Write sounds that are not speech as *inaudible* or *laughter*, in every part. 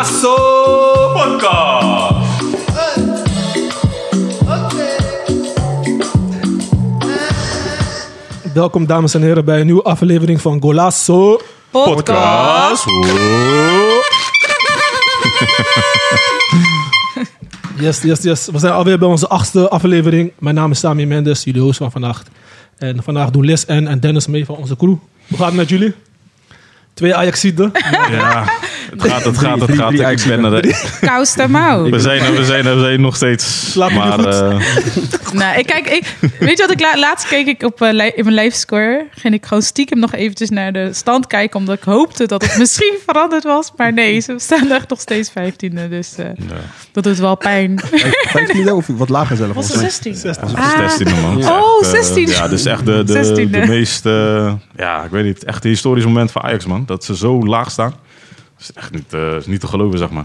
Golasso Podcast. Welkom dames en heren bij een nieuwe aflevering van Golasso. Podcast. Yes, yes, yes. We zijn alweer bij onze achtste aflevering. Mijn naam is Sami Mendes, jullie host van vannacht. En vandaag doen Liz en, en Dennis mee van onze crew. Hoe gaat het met jullie? Twee Ajaxiden. Ja, het gaat, het gaat, het gaat. Ik ben er. *laughs* Kous de mouw. We zijn er, we zijn er, we zijn nog steeds. Slaap Maar eh, Nou, ik kijk, ik, weet je wat ik la- laatst keek ik op eh, li- in mijn livescore, ging ik gewoon stiekem nog eventjes naar de stand kijken, omdat ik hoopte dat het misschien *laughs* veranderd was, maar nee, ze staan echt nog steeds 15e, dus eh, dat doet wel pijn. 15 *laughs* of wat lager zelf. Was volgens het mij. 16? het is Ah. 16 man. Oh, echt, eh, 16. Ja, is echt de, de, 16e. de meest, ja, ik weet niet, echt een historisch moment van Ajax, man. Dat ze zo laag staan. Dat is echt niet, eh, is niet te geloven, zeg maar.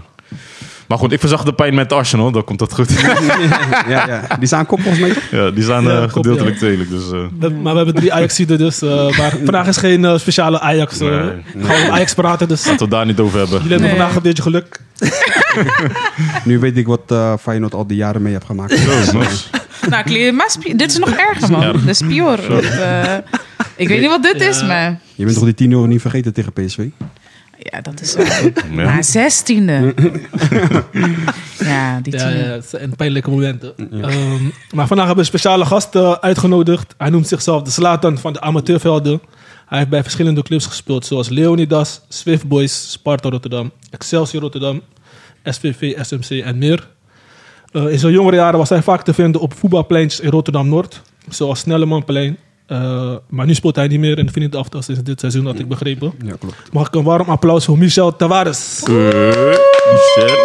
Maar goed, ik verzag de pijn met Arsenal, dan komt dat goed. *laughs* Ja, ja. Die staan kop volgens mij ja, die zijn Ja, eh, gedeeltelijk ja. tweelijk, dus... eh, maar we hebben drie Ajaxiden dus. eh, maar *laughs* vandaag is geen speciale Ajax. Nee. Over Ajax praten, dus laten we het daar niet over hebben. jullie hebben Nee. vandaag een beetje geluk. *laughs* Nu weet ik wat eh Feyenoord al die jaren mee heeft gemaakt. Zo. Nou, maar dit is nog erger, man. Ja. De spior. Eh, ik weet niet wat dit is, maar Je bent toch die 10 euro niet vergeten tegen PSV? Ja, dat is wel. Ja. Maar 16e. *laughs* Ja, die Ja, tien. ja, het zijn pijnlijke momenten. Ehm, maar vandaag hebben we een speciale gast eh, uitgenodigd. Hij noemt zichzelf de Slatan van de amateurvelden. Hij heeft bij verschillende clubs gespeeld, zoals Leonidas, Swift Boys, Sparta Rotterdam, Excelsior Rotterdam, SVV, SMC en meer. Eh, in zijn jongere jaren was hij vaak te vinden op voetbalpleintjes in Rotterdam-Noord, zoals Snellemanplein. Eh, maar nu speelt hij niet meer in de vrienden aftal sinds dit seizoen, had ik begrepen. Ja, klopt. Mag ik een warm applaus voor Michel Tavares. Michel. *laughs*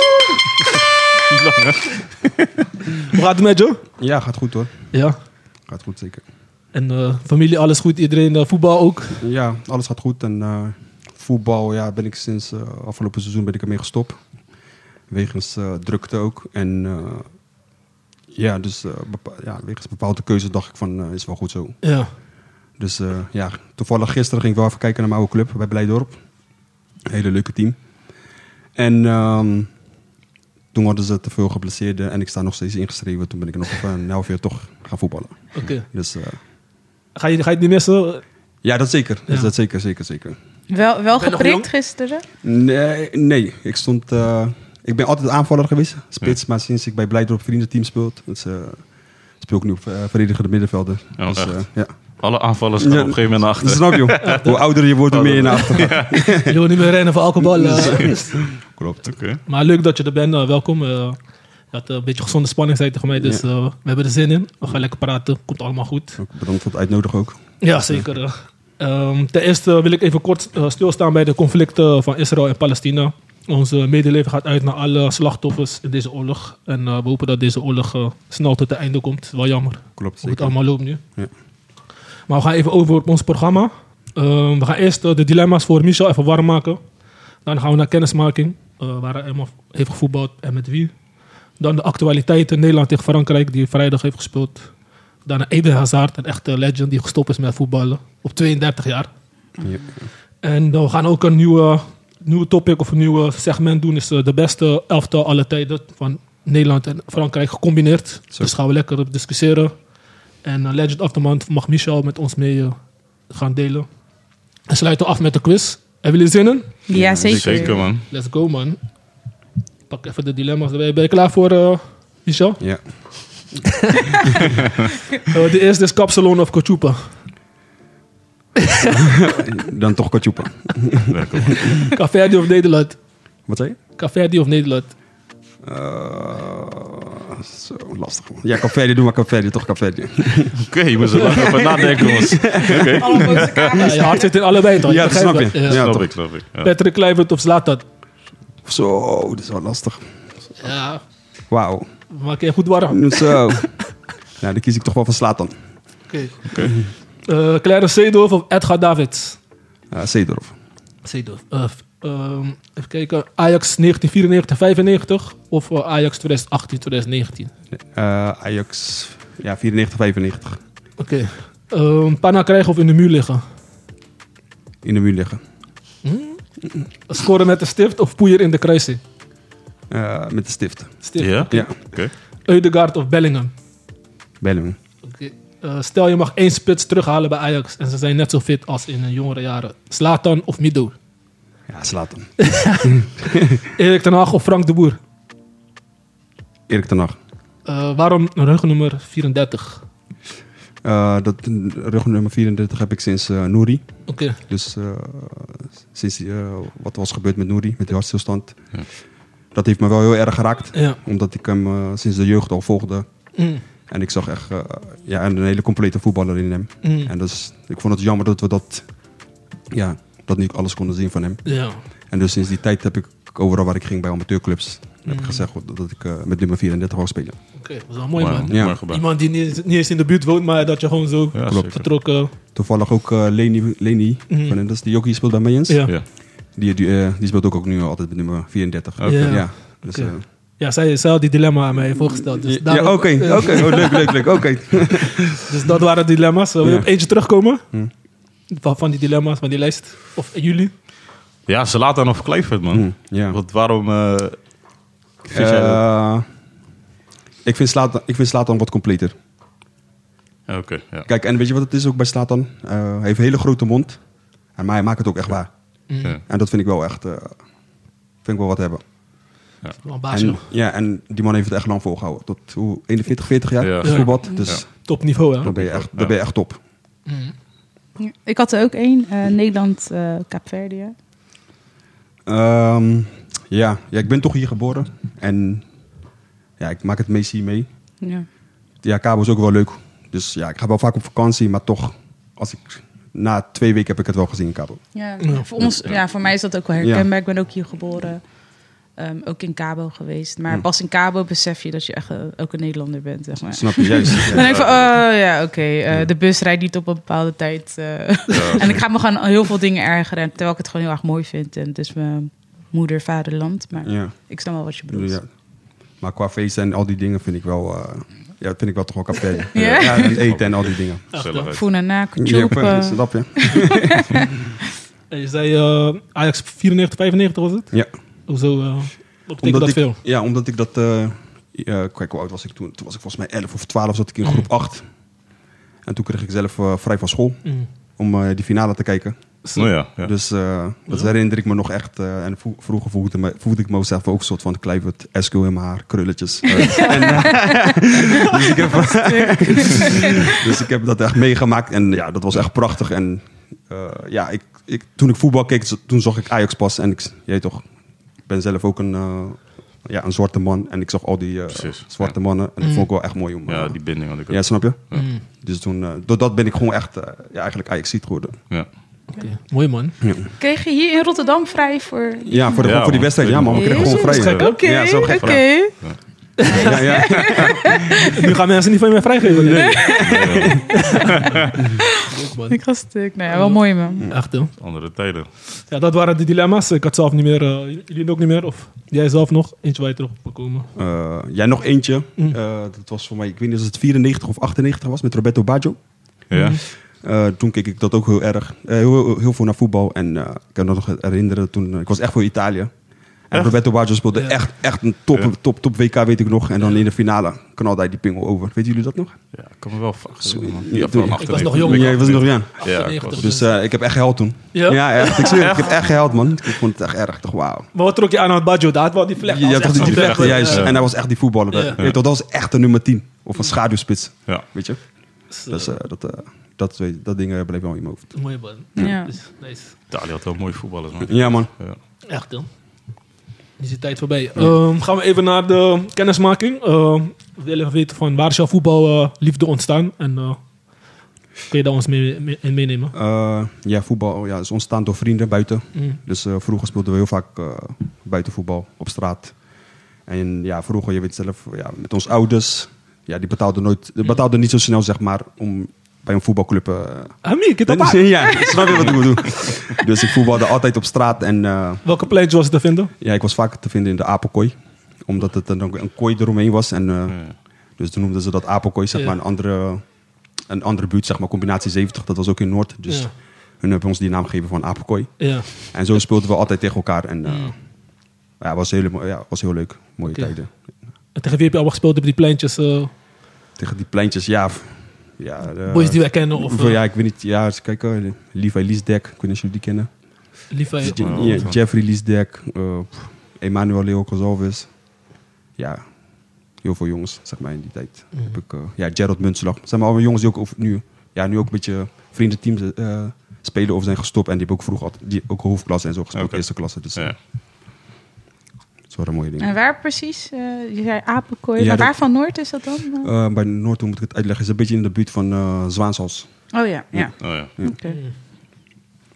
Hoe gaat het met je? Ja, gaat goed hoor. Ja. Gaat goed zeker. En eh, familie, alles goed? Iedereen eh, voetbal ook? Ja, alles gaat goed. En eh, voetbal, ja, ben ik sinds eh, afgelopen seizoen ben ik ermee gestopt. Wegens eh, drukte ook. En eh, ja, dus bepa- ja, wegens bepaalde keuzes dacht ik van, eh, is wel goed zo. Ja. Dus eh, ja, toevallig gisteren ging ik wel even kijken naar mijn oude club bij Blijdorp. Een hele leuke team. En ehm, toen hadden ze te veel geblesseerden en ik sta nog steeds ingeschreven. Toen ben ik nog even een half jaar toch gaan voetballen. Oké. Dus eh, Ga, je, ga je het niet missen? ja, dat zeker. Dus Ja. dat zeker, zeker, zeker. Wel, wel geprikt gisteren? Nee, nee. ik stond... eh, ik ben altijd aanvaller geweest, spits. Maar sinds ik bij Blijdorp vriendenteam speel, dus, eh, speel ik nu op uh, verdedigende middenvelder. Oh, dus, eh, ja. Alle aanvallers gaan Ja. op een gegeven moment naar achter. Snap je? Hoe ouder je wordt, hoe meer je naar achter gaat. *laughs* Je wil niet meer rennen voor alcohol. eh. *laughs* Klopt. Oké. maar leuk dat je er bent. eh, welkom. Eh, je had een beetje gezonde spanning zei tegen mij. Dus eh, we hebben er zin in. We gaan lekker praten. Komt allemaal goed. Ook Bedankt voor het uitnodigen ook. Ja, zeker. eh. Ehm, ten eerste wil ik even kort eh, stilstaan bij de conflicten van Israël en Palestina. Onze medeleven gaat uit naar alle slachtoffers in deze oorlog. En eh, we hopen dat deze oorlog eh, snel tot het einde komt. Wel jammer. Klopt, hoe het allemaal loopt nu. Ja. Maar we gaan even over op ons programma. Ehm, we gaan eerst eh, de dilemma's voor Michel even warm maken. Dan gaan we naar kennismaking, eh, waar hij heeft gevoetbald en met wie. Dan de actualiteiten Nederland tegen Frankrijk, die vrijdag heeft gespeeld. Dan Eden Hazard, een echte legend die gestopt is met voetballen. Op 32 jaar. Ja. En dan we gaan ook een nieuwe, nieuwe topic of een nieuwe segment doen. Is eh, de beste elftal alle tijden van Nederland en Frankrijk gecombineerd. Zo. Dus gaan we lekker discussiëren. En eh, Legend of the Month mag Michel met ons mee eh, gaan delen. En sluiten af met de quiz. Hebben jullie zin in? Ja, zeker. Zeker, man. Let's go, man. Pak even de dilemma's erbij. Ben je klaar voor, eh, Michel? Ja. *laughs* De eerste is Kapsalon of Kochupa. *laughs* Dan toch man. Caverdi of Nederland? Wat zei je? Caverdi of Nederland? Eh, zo, lastig. man. Ja, Caverdi, doe maar Caverdi. Toch Caverdi. Oké, je moet er lang over nadenken, jongens. *laughs* Ja, je hart zit in allebei, toch? Ja, dat snap je. Ja. Ja. Snap ik, snap ik. Ja. Patrick Kluivert of Zlatan? Zo, dat is wel lastig. Ja, Wauw. maak je goed warm. Zo. *laughs* Ja, dan kies ik toch wel van Slatan. Oké. Eh, Claire Seedorf of Edgar Davids? Uh, Seedorf. Seedorf. Eh, ehm, even kijken. Ajax 1994-95 of eh, Ajax 2018-2019? Eh, Ajax, ja, 94, 95. Oké. Ehm, Panna krijgen of in de muur liggen? In de muur liggen. Scoren met de stift of poeier in de kruising? Eh, met de stift. Stift. Ja? Ja, Oké. Eudegaard of Bellingham? Bellingham. Eh, stel je mag één spits terughalen bij Ajax en ze zijn net zo fit als in hun jongere jaren. Slatan of Mido? Ja, slaat hem. *laughs* Erik ten Hag of Frank de Boer? Erik ten Hag. Eh, waarom rugnummer 34? Eh, dat rugnummer 34 heb ik sinds eh Nouri. Oké. Dus eh, sinds wat was gebeurd met Nouri, met die hartstilstand. Ja. Dat heeft me wel heel erg geraakt. Ja. Omdat ik hem sinds de jeugd al volgde. Mm. En ik zag echt eh, ja, een hele complete voetballer in hem. Mm. En dus, ik vond het jammer dat we dat, ja, dat niet alles konden zien van hem. Ja. En dus sinds die tijd heb ik overal waar ik ging bij amateurclubs, heb Mm. ik gezegd dat ik eh, met nummer 34 wou spelen. Oké, dat is wel mooi man. Ja. Iemand die niet, niet eens in de buurt woont, maar dat je gewoon zo Ja, vertrokken... Toevallig ook eh Leni, Leni Mhm. van Enders, die ook hier speelt bij Mayens. Ja. Ja. Die, die, die speelt ook, ook nu altijd met nummer 34. Oké. Ja. Ja. Dus, Oké. Ja, zij, zij had die dilemma aan mij voorgesteld. Dus, ja, oké, *laughs* oké. Oh, leuk, leuk, leuk. Oké. *laughs* dus dat waren dilemma's. Wil je Ja. op eentje terugkomen? Hm. Van, van die dilemma's, van die lijst? Of jullie? Ja, ze laten nog Kluivert, man. Hm, ja. Want waarom eh vind jij ik vind Slatan, ik vind Slatan wat completer. Oké, ja. Kijk, en weet je wat het is ook bij Slatan? Eh, hij heeft een hele grote mond. En, maar hij maakt het ook echt waar. Ja. En dat vind ik wel echt... eh, vind ik wel wat hebben. Baasje. En, ja, en die man heeft het echt lang volgehouden. Tot hoe, 41, 40 jaar Ja. voetbal. Dus Ja. Topniveau, hè? dan, ben je echt, dan ben je echt top. Ja. Ik had er ook één. eh, Nederland, eh Kaapverdië. ja. Ehm, ja. ja, ik ben toch hier geboren. En ja, ik maak het meest hier mee. Ja. Ja, Cabo is ook wel leuk. Dus ja, ik ga wel vaak op vakantie. Maar toch, als ik, na twee weken heb ik het wel gezien in Cabo. Ja, Ja. Voor, ons, ja, voor mij is dat ook wel herkenbaar. Ik ben ook hier geboren. Ehm, ook in Cabo geweest. Maar Hm. pas in Cabo besef je dat je echt eh, ook een Nederlander bent. Zeg maar. Snap je? Juist. *laughs* Dan denk ik van, oh ja, oké, eh, de bus rijdt niet op een bepaalde tijd. eh. *laughs* en ik ga me gewoon heel veel dingen ergeren. Terwijl ik het gewoon heel erg mooi vind. En het is mijn moeder, vaderland. Maar Ja. ik snap wel wat je bedoelt. Ja. Maar qua feesten en al die dingen vind ik wel, eh, ja, vind ik wel toch wel café. Ja? en eten en al die dingen. Gezelligheid. Voen en na, Ja, kutjoep, eh. snap je? *laughs* En je zei eh, Ajax 94, 95 was het? Ja. Hoezo? eh wat betekent dat ik, veel? Ja, omdat ik dat... eh kijk, hoe oud was ik toen? Toen was ik volgens mij 11 of 12, zat ik in groep 8. En toen kreeg ik zelf eh, vrij van school Mm. om eh, die finale te kijken. Oh ja, ja. Dus eh, dat herinner ik me nog echt. eh, en vro- vroeger voelde, me, voelde ik mezelf ook een soort van Kluivert, Esco in mijn haar, krulletjes. *laughs* En, *laughs* dus, ik heb, *laughs* dus ik heb dat echt meegemaakt. En ja, dat was echt prachtig. En eh, ja, ik, ik, toen ik voetbal keek, toen zag ik Ajax pas. En ik, je weet toch, ben zelf ook een, eh, ja, een zwarte man. En ik zag al die eh, zwarte ja. mannen. En dat vond ik wel echt mooi om... ja, eh, die binding had ik ook. ja, snap je? Mm. Dus toen, door dat ben ik gewoon echt, ja, eigenlijk Ajax ziet geworden. Ja. Oké, Mooi man. Kreeg je hier in Rotterdam vrij voor... Ja, voor, de, Ja, voor die wedstrijd. Ja, man, we kregen gewoon vrij. Oké, Ja, zo gek. Ja, ja. *laughs* nu gaan mensen niet van je meer vrijgeven. Nee. Ik ga stuk. Nee, wel mooi man. Echt? Andere tijden. Ja, dat waren de dilemma's. Ik had zelf niet meer, eh, jullie ook niet meer. Of jij zelf nog? Eentje waar je terug op komen. Eh, jij nog eentje. Mm. Eh, dat was voor mij, ik weet niet of het 94 of 98 was, met Roberto Baggio. Ja. Toen keek ik dat ook heel erg, heel, heel, heel veel naar voetbal. En eh, ik kan me nog herinneren, toen, ik was echt voor Italië. En? Roberto Baggio speelde Ja. echt, echt een top, Ja. top, top WK, weet ik nog. En dan in de finale knalde hij die pingel over. Weten jullie dat nog? Ja, ik kan me wel man. Ja, Ja, ik was nog jong. Jij was nog, ja. Ja, 98. klopt. Dus eh, ik heb echt gehuild toen. Ja? Ja, echt. Ik, zweer, ik heb echt gehuild, man. Ik vond het echt erg. Toch, wauw. Maar wat trok je aan aan het Baggio? Daar had wel die vlecht. Ja, Dat toch die vlecht, juist. ja. En hij was echt die voetballer. Ja. Weet dat was echt een nummer 10. Of een schaduwspits. Ja. Weet je? Dus eh, dat, eh, dat, dat ding bleef wel in mijn hoofd. Mooi man. Ja. Dus, nice. Italië had wel mooie voetballers, man. Ja, man. Ja. Echt, hè? Is de tijd voorbij. Ehm, gaan we even naar de kennismaking. Ehm, we willen weten van waar is jouw voetballiefde ontstaan? En eh, kun je daar ons mee, mee- in meenemen? Eh, ja, voetbal ja, is ontstaan door vrienden buiten. Mm. Dus eh, vroeger speelden we heel vaak eh buiten voetbal op straat. En ja, vroeger, je weet zelf, ja, met onze ouders. Ja, die betaalden, nooit, die betaalden niet zo snel, zeg maar, om bij een voetbalclub... eh, Ami, kijk op ja, *laughs* snap je wat ik bedoel? Dus ik voetbalde altijd op straat en... eh, Welke pleintje was het te vinden? Ja, ik was vaak te vinden in de Apelkooi. Omdat het dan ook een kooi eromheen was. En, eh, Ja. Dus toen noemden ze dat Apelkooi, zeg Ja. maar, een andere, een andere buurt, zeg maar, combinatie 70. Dat was ook in Noord. Dus Ja. hun hebben ons die naam gegeven van Apelkooi. Ja. En zo speelden we altijd tegen elkaar. En, eh, Mm. ja, was heel, ja, was heel leuk. Mooie tijden. En tegen wie heb je allemaal gespeeld op die pleintjes? Tegen die pleintjes, ja. Ja eh, boys die wij kennen? Of voor- eh, ja, ik weet niet. Ja, eens kijken. Levi Liesdek. Ik weet niet of jullie die kennen. Levi? Je- Oh, ja. Jeffrey Liesdek. eh, pff, Emmanuel Leo Gonzalez. Ja, heel veel jongens, zeg maar, in die tijd. Mhm. Heb ik, eh, ja, Gerald Muntslag. Het zijn maar allemaal jongens die ook over- nu, ja, nu ook een beetje vriendenteams eh, spelen of zijn gestopt. En die hebben ook vroeger altijd, die ook hoofdklasse en zo gespeeld, eerste klasse. Dus Ja. Dat waren mooie dingen. En waar precies? Eh, je zei Apenkooi. Ja, maar dat- waar van Noord is dat dan? Eh, bij Noord, hoe moet ik het uitleggen, is een beetje in de buurt van eh Zwaansals. oh ja, ja. Oh, ja. Oké.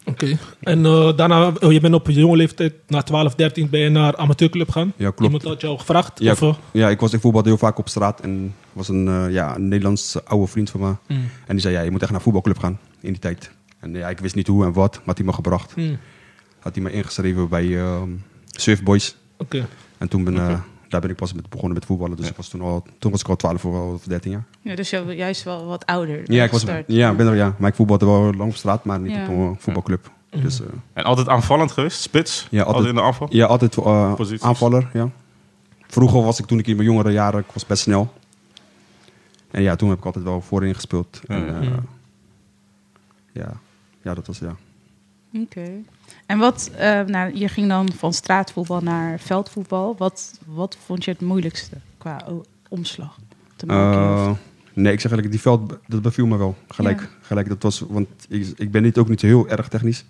Oké. En daarna, oh, je bent op jonge leeftijd, na 12, 13, ben je naar amateurclub gaan? Ja, klopt. Iemand had jou gevraagd? Ja, Of, Ja, ik, was, ik voetbalde heel vaak op straat en was een, eh, ja, een Nederlands oude vriend van me. mm, En die zei, ja, je moet echt naar een voetbalclub gaan in die tijd. En ja, ik wist niet hoe en wat, maar had hij me gebracht. mm, Had hij me ingeschreven bij ehm Oké. En toen ben, eh, daar ben ik pas met begonnen met voetballen. Dus Ja. ik was toen, al, toen was ik al 12 of 13 jaar. Ja, dus je was juist wel wat ouder. Ja, ik was, ja, ben er, ja, maar ik voetbalde wel lang op straat, maar niet Ja. op een voetbalclub. Mhm. Dus eh, En altijd aanvallend geweest? Spits? Ja, altijd- in de aanval? ja, altijd eh, aanvaller, ja. Vroeger was ik toen ik in mijn jongere jaren, ik was best snel. En ja, toen heb ik altijd wel voorin gespeeld. Ja, En, ja. eh, Mhm. ja. ja, dat was ja. Oké. En wat, eh, nou, je ging dan van straatvoetbal naar veldvoetbal. Wat, wat vond je het moeilijkste qua omslag te maken? Eh, nee, ik zeg eigenlijk, die veld, dat beviel me wel. Gelijk, Ja. gelijk dat was, want ik, ik ben niet, ook niet heel erg technisch.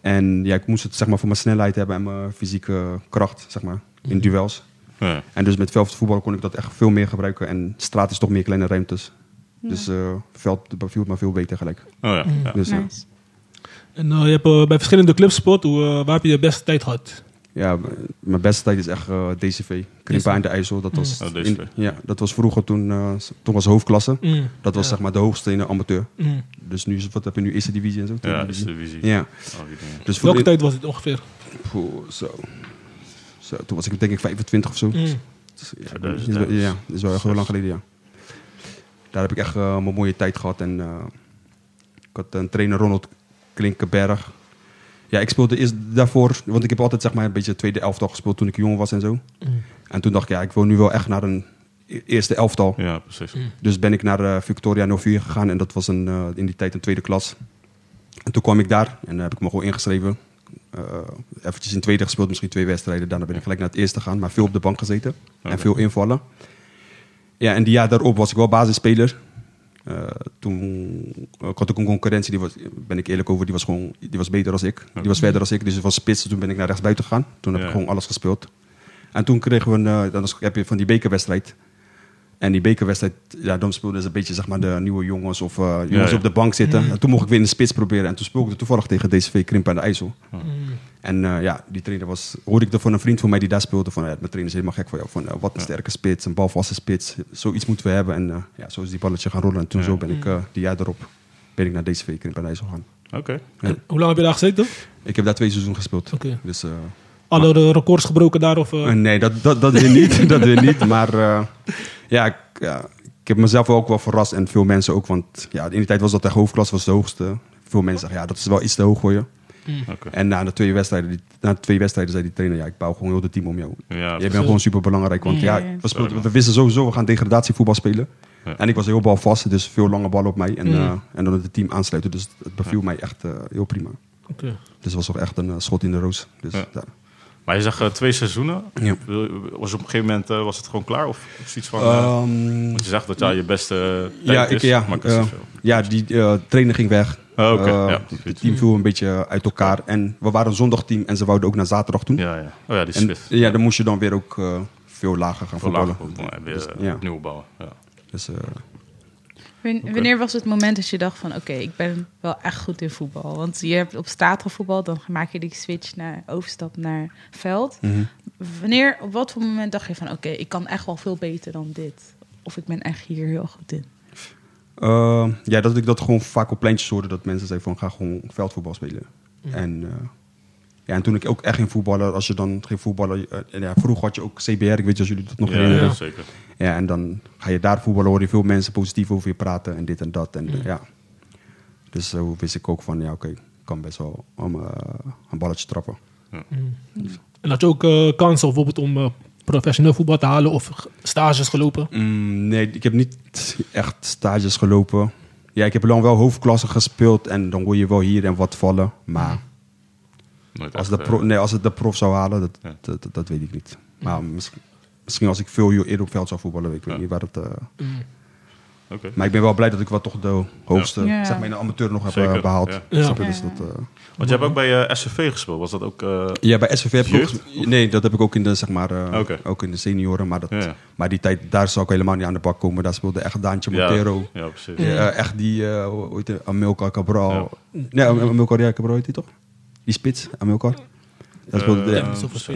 En ja, ik moest het zeg maar voor mijn snelheid hebben en mijn fysieke kracht, zeg maar, in duels. Ja. En dus met veldvoetbal kon ik dat echt veel meer gebruiken. En straat is toch meer kleine ruimtes. Dus eh veld beviel me veel beter gelijk. Oh ja. ja. Dus nice. En eh, je hebt eh, bij verschillende clubs gespeeld. Hoe, eh, waar heb je de beste tijd gehad? ja, mijn beste tijd is echt eh, DCV. Krimpen aan de IJssel. Dat was, Oh, in- ja, dat was vroeger toen, eh, toen was hoofdklasse. Mm, Dat was ja. zeg maar de hoogste in de amateur. Mm. Dus nu is, wat heb je nu? Eerste divisie en zo? Ja, is divisie. Ja, dingen. dus Welke in- tijd was dit ongeveer? Poeh, zo. zo. Toen was ik denk ik 25 of zo. Mm. Dus, ja, 2000, is wel- ja, ja. dat is wel echt heel lang geleden, ja. Daar heb ik echt mijn mooie tijd gehad. En eh, ik had een trainer Ronald Klinkenberg. Ja, ik speelde eerst daarvoor, want ik heb altijd zeg maar een beetje tweede elftal gespeeld toen ik jong was en zo. Mm. En toen dacht ik, ja, ik wil nu wel echt naar een e- eerste elftal. Ja, precies. Dus ben ik naar eh, Victoria 04 gegaan en dat was een, eh, in die tijd een tweede klas. En toen kwam ik daar en heb ik me gewoon ingeschreven. Eh eventjes in tweede gespeeld, misschien twee wedstrijden. Daarna ben ik gelijk naar het eerste gegaan, maar veel op de bank gezeten. En veel invallen. Ja, en die jaar daarop was ik wel basisspeler. Eh, toen ik had ook een concurrentie, die was, ben ik eerlijk over, die was gewoon die was beter als ik. Die was verder als ik, dus het was spits. Toen ben ik naar rechtsbuiten gegaan. Toen heb Ja. ik gewoon alles gespeeld. En toen kregen we een, eh, dan heb je van die bekerwedstrijd. En die bekerwedstrijd, ja, dan speelden ze een beetje zeg maar, de nieuwe jongens of eh, jongens Ja, ja. op de bank zitten. En toen mocht ik weer in de spits proberen. En toen speelde ik toevallig tegen DCV Krimp aan de IJssel. Mm. En eh, ja, die trainer was, hoorde ik er van een vriend van mij die daar speelde. Van, ja, mijn trainer is helemaal gek voor jou. Van, eh, wat een sterke spits, een balvaste spits. Zoiets moeten we hebben. En eh, ja, zo is die balletje gaan rollen. En toen Ja. zo ben ik, eh, die jaar erop, ben ik naar DCV Krimp aan de IJssel gegaan. Oké. Ja. Hoe lang heb je daar gezeten? Ik heb daar twee seizoenen gespeeld. Oké. Dus eh, Alle de records gebroken daar? Of, nee, dat, dat, dat weer niet. *laughs* dat weer niet. Maar eh, ja, ik, ja, ik heb mezelf ook wel verrast. En veel mensen ook. Want ja, in die tijd was dat de hoofdklas was de hoogste. Veel mensen zeggen, ja, dat is wel iets te hoog voor je. Oké. En na de twee wedstrijden, die, na de twee wedstrijden zei die trainer, ja, ik bouw gewoon heel het team om jou. Ja, Jij bent gewoon super belangrijk. Want Ja, ja, ja. we, speelden- we wisten sowieso, we gaan degradatievoetbal spelen. Ja. En ik was heel balvast, dus veel lange ballen op mij. En, Mm. eh, en dan het team aansluiten. Dus het beviel mij echt eh, heel prima. Oké. Dus het was toch echt een eh, schot in de roos. Dus, Ja. ja. Maar je eh, twee seizoenen. Ja. Was op een gegeven moment was het gewoon klaar? Of of iets van... eh, Ehm, want je zegt dat ja, je beste Ja, tijd ik, is, ja, maar ik veel. ja, die trainer ging weg. Oh, oké, Eh, ja, het team viel een beetje uit elkaar. En we waren een zondagteam en ze wouden ook naar zaterdag doen. Ja, ja. Oh ja, die en, ja, dan moest je dan weer ook eh, veel lager gaan Veel voetballen. lager voetbal weer Dus, eh, ja. opnieuw bouwen. Ja. Dus, eh, Wan- Wanneer was het moment dat je dacht van... oké, ik ben wel echt goed in voetbal? Want je hebt op straat gevoetbald, dan maak je die switch naar overstap naar veld. mhm. Wanneer, op wat voor moment dacht je van... oké, ik kan echt wel veel beter dan dit? Of ik ben echt hier heel goed in? Eh, ja, dat ik dat gewoon vaak op pleintjes hoorde. Dat mensen zeiden van, ga gewoon veldvoetbal spelen. En, eh, ja, en toen ik ook echt ging voetballen, als je dan ging voetballen... eh, en ja, vroeger had je ook CBR, ik weet niet of jullie dat nog Ja, herinneren. ja, zeker. Ja, en dan ga je daar voetballen, hoor je veel mensen positief over je praten en dit en dat. En, eh, ja. Dus zo wist ik ook van, ja oké, ik kan best wel om, eh, een balletje trappen. Mm. En had je ook eh, kansen bijvoorbeeld om eh, professioneel voetbal te halen of stages gelopen? Mm, nee, ik heb niet echt stages gelopen. Ja, ik heb lang wel hoofdklasse gespeeld en dan word je wel hier en wat vallen. Maar Nooit als, echt, de pro, eh, nee, als het de prof zou halen, dat, Ja. dat, dat, dat weet ik niet. Maar misschien, misschien als ik veel eerder op veld zou voetballen, weet ik Ja. niet waar het... eh, Oké. maar ik ben wel blij dat ik wel toch de hoogste, Ja. zeg maar in de amateur nog heb Zeker, eh, behaald. ja. Ja. Dus dat, eh, Want je hebt ook bij eh, SCV gespeeld. Was dat ook... eh, ja, bij SVV heb ik ook... Nee, dat heb ik ook in de, zeg maar, eh, ook in de senioren. Maar, dat, Ja, ja. maar die tijd, daar zou ik helemaal niet aan de bak komen. Daar speelde echt Daantje Montero. ja, precies. Ja, eh, echt die, eh hoe heet het, Amilcar Cabral. Ja. Nee, Am- Amilcar ja, Cabral heet die toch? Die spits, Amilcar. Daar speelde, de-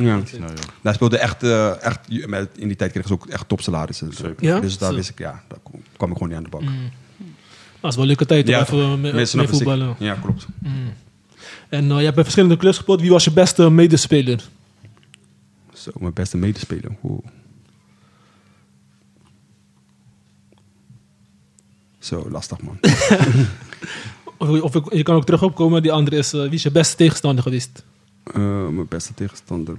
Ja. Nou, daar speelde echt, eh, echt, met, in die tijd kregen ze ook echt topsalarissen. Zeker. Dus daar wist ik, ja, daar kwam, kwam ik gewoon niet aan de bak. Dat is wel een leuke tijd om Ja, even mee, mee voetballen. Ja, klopt. En eh, je hebt bij verschillende clubs gespeeld. Wie was je beste medespeler? Zo, mijn beste medespeler. Zo, lastig man. *laughs* Of, of je kan ook terug opkomen. Die andere is, eh, wie is je beste tegenstander geweest? Eh, mijn beste tegenstander.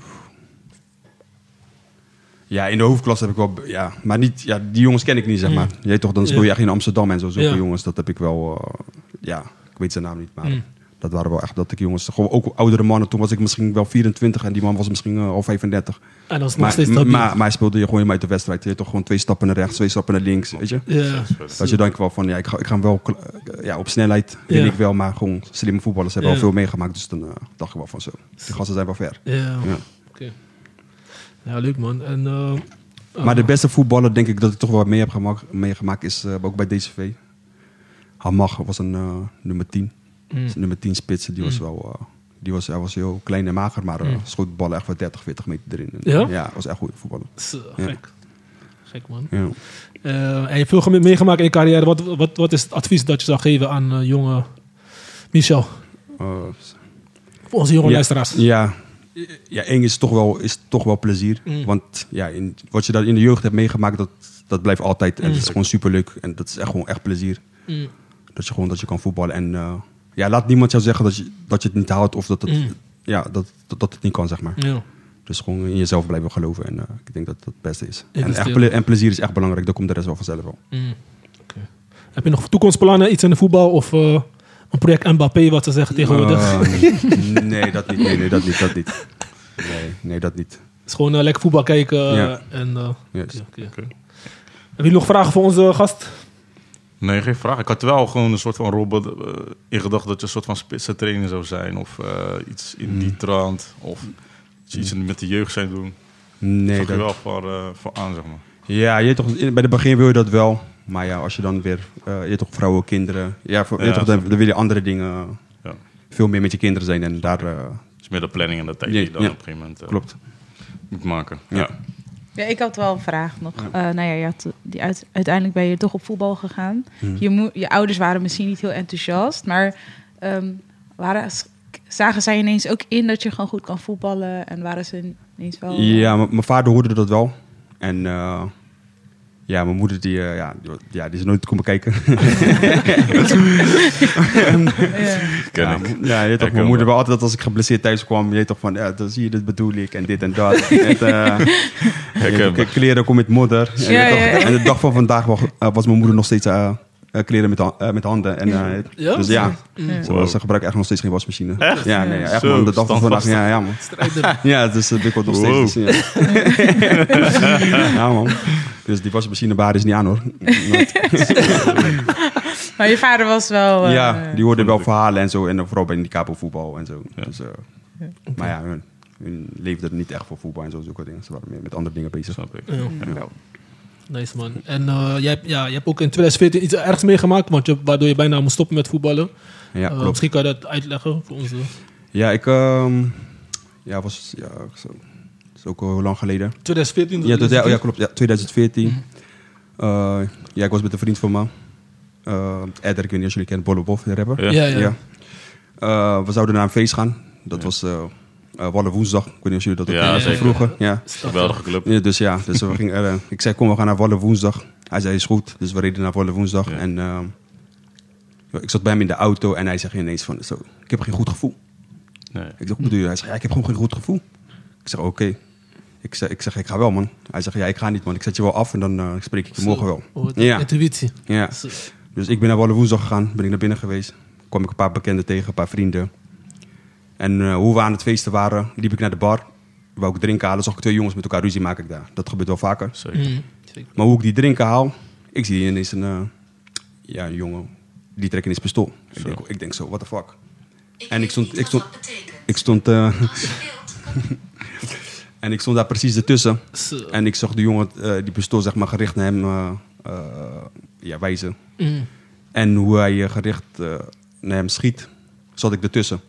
Ja, in de hoofdklasse heb ik wel. Ja, maar niet. Ja, die jongens ken ik niet, zeg maar. Je weet toch, dan speel je Ja. echt in Amsterdam en zo. Zulke Ja. jongens, dat heb ik wel. ja, ik weet zijn naam niet, maar. Mm. Dat waren wel echt dat ik jongens. Gewoon ook oudere mannen. Toen was ik misschien wel 24 en die man was misschien eh, al 35. En dat is nog Maar, steeds maar, stabiel. maar, hij speelde je gewoon in uit de wedstrijd. Je toch gewoon twee stappen naar rechts, twee stappen naar links. Weet je? ja. Dat je denkt wel van, ja, ik ga, ik ga hem wel, eh, ja, op snelheid Ja. ik wel, maar gewoon slimme voetballers hebben Ja. al veel meegemaakt. Dus dan eh, dacht ik wel van zo, die gasten zijn wel ver. Ja, Ja. oké. Ja, leuk man. En, eh, Maar de beste voetballer, denk ik, dat ik toch wel mee heb gemaakt, meegemaakt, is eh, ook bij DCV. Hamag was een nummer 10. Mm. Dus nummer 10 spitsen, die was wel, eh, die was, hij was heel klein en mager, maar Mm. schoot ballen echt wel 30, 40 meter erin. En, Ja? Ja, was echt goed voetballer. Zo, Ja. gek. Gek man. Ja. Eh, en je hebt veel meegemaakt in je carrière. Wat, wat, wat is het advies dat je zou geven aan jonge Michel? Voor onze jonge Ja, luisteraars. Ja, ja eng is toch wel, is toch wel plezier. Mm. Want ja, in, wat je daar in de jeugd hebt meegemaakt, dat, dat blijft altijd. En Mm. dat is gewoon superleuk. En dat is echt gewoon echt plezier. Mm. Dat je gewoon dat je kan voetballen. En ja, laat niemand jou zeggen dat je, dat je het niet houdt of dat het, Mm. ja, dat, dat, dat het niet kan, zeg maar. Ja. Dus gewoon in jezelf blijven geloven. En eh, ik denk dat dat het beste is. En, echt ple- en plezier is echt belangrijk. Dan komt de rest wel vanzelf wel. Mm. Heb je nog toekomstplannen, iets in de voetbal of eh, een project Mbappé, wat ze zeggen tegenwoordig? Eh, *laughs* nee, dat niet. Nee, nee, dat niet. Dat niet. Nee, nee, dat niet. Het is gewoon eh, lekker voetbal kijken. Ja. en, Yes. Heb je nog vragen voor onze gast? Nee, geen vraag. Ik had wel gewoon een soort van Robert eh, in gedachten dat je een soort van spitse trainer zou zijn. Of eh, iets in die trant. Of iets, iets met de jeugd zijn doen. Nee, je dat, wel voor, eh, voor aan, zeg maar. Ja, je toch, in- bij het begin wil je dat wel. Maar ja, als je dan weer, je toch, vrouwen, kinderen. Ja, voor, je Ja, toch, dan, wil je andere dingen, Ja. veel meer met je kinderen zijn. En daar, Het is meer de planning en de tijd die je dan op een gegeven moment klopt. moet maken. Ja. Ja. Ja, ik had wel een vraag nog. Eh, nou ja, je had, die uit, uiteindelijk ben je toch op voetbal gegaan. Hmm. Je, je ouders waren misschien niet heel enthousiast, maar ehm, waren, zagen zij ineens ook in dat je gewoon goed kan voetballen en waren ze ineens wel... Ja, m- mijn vader hoorde dat wel. En eh, ja, mijn moeder die, eh, ja, die, ja, die is nooit komen kijken. *laughs* Ja. Ik. ja, je toch, mijn moeder wel altijd dat als ik geblesseerd thuis kwam, je toch van, ja, dan zie je, dit bedoel ik en dit en dat. *laughs* en, eh, je kleren kom met modder. En, Ja, ja, ja. en de dag van vandaag wa- eh, was mijn moeder nog steeds eh, kleren met, eh, met handen. En, eh, Ja? Dus ja, Ja. Ze, ze gebruiken echt nog steeds geen wasmachine. Echt? Ja, nee, ja, echt Zo, man. De dag van vandaag. Ja, ja, man. *laughs* Ja, dus dat ik nog Wow. steeds. Dus, ja. *laughs* ja, man. Dus die wasmachine baar is niet aan hoor. *laughs* Maar je vader was wel... eh, ja, die hoorden wel verhalen en zo. En vooral bij die voetbal en zo. Dus, eh, Maar ja, hun, hun leefden niet echt voor voetbal en zo. Zulke dingen. Ze waren meer met andere dingen bezig. Snap ik. Ja. Nice man. En eh, jij, hebt- ja, je hebt ook in 2014 iets ergs meegemaakt, want je, waardoor je bijna moest stoppen met voetballen. Ja, Eh, klopt. misschien kan je dat uitleggen voor onze... Ja, ik... ehm, ja, was... Ja, zo. Dat is ook al lang geleden. 2014? Ja, dat- ja, ja, klopt. Ja, 2014. Mhm. Eh, ja, ik was met een vriend van me. Eh Edder, ik weet niet of jullie kennen, Bolle Bof, de rapper. Ja. Ja, ja. Ja. Eh, we zouden naar een feest gaan. Dat was Walle Woensdag. Ik weet niet of jullie dat ook Ja, zeker. vroeger. Ja. Geweldige club. Ja, dus ja, dus we gingen, eh, ik zei kom we gaan naar Walle Woensdag. Hij zei is goed, dus we reden naar Walle Woensdag. Ja. En eh, ik zat bij hem in de auto en hij zegt ineens van, zo, ik heb geen goed gevoel. Nee. Ik zeg, wat bedoel je? Hij zegt, ja, ik heb gewoon geen goed gevoel. Ik zeg, oké. Ik, zeg, ik zeg, ik ga wel, man. Hij zegt, ja, ik ga niet, man. Ik zet je wel af en dan eh, spreek ik je morgen wel. Oh, Ja. Intuïtie. Ja. Zo. Dus ik ben naar Walle woensdag gegaan, ben ik naar binnen geweest. Kwam ik een paar bekenden tegen, een paar vrienden. En eh, hoe we aan het feesten waren, liep ik naar de bar. Wou ik drinken halen, zag ik twee jongens met elkaar ruzie maken ik daar. Dat gebeurt wel vaker. Zeker. Mm. Zeker. Maar hoe ik die drinken haal, ik zie ineens een, eh, ja, een jongen, die trekt ineens pistool. Ik denk, ik denk zo, what the fuck. En ik stond, ik stond, ik stond, eh, *laughs* en ik stond daar precies ertussen. Zo. En ik zag de jongen eh, die pistool zeg maar gericht naar hem eh, eh, ja, wijzen. Mm. En hoe hij gericht naar hem schiet, zat ik ertussen.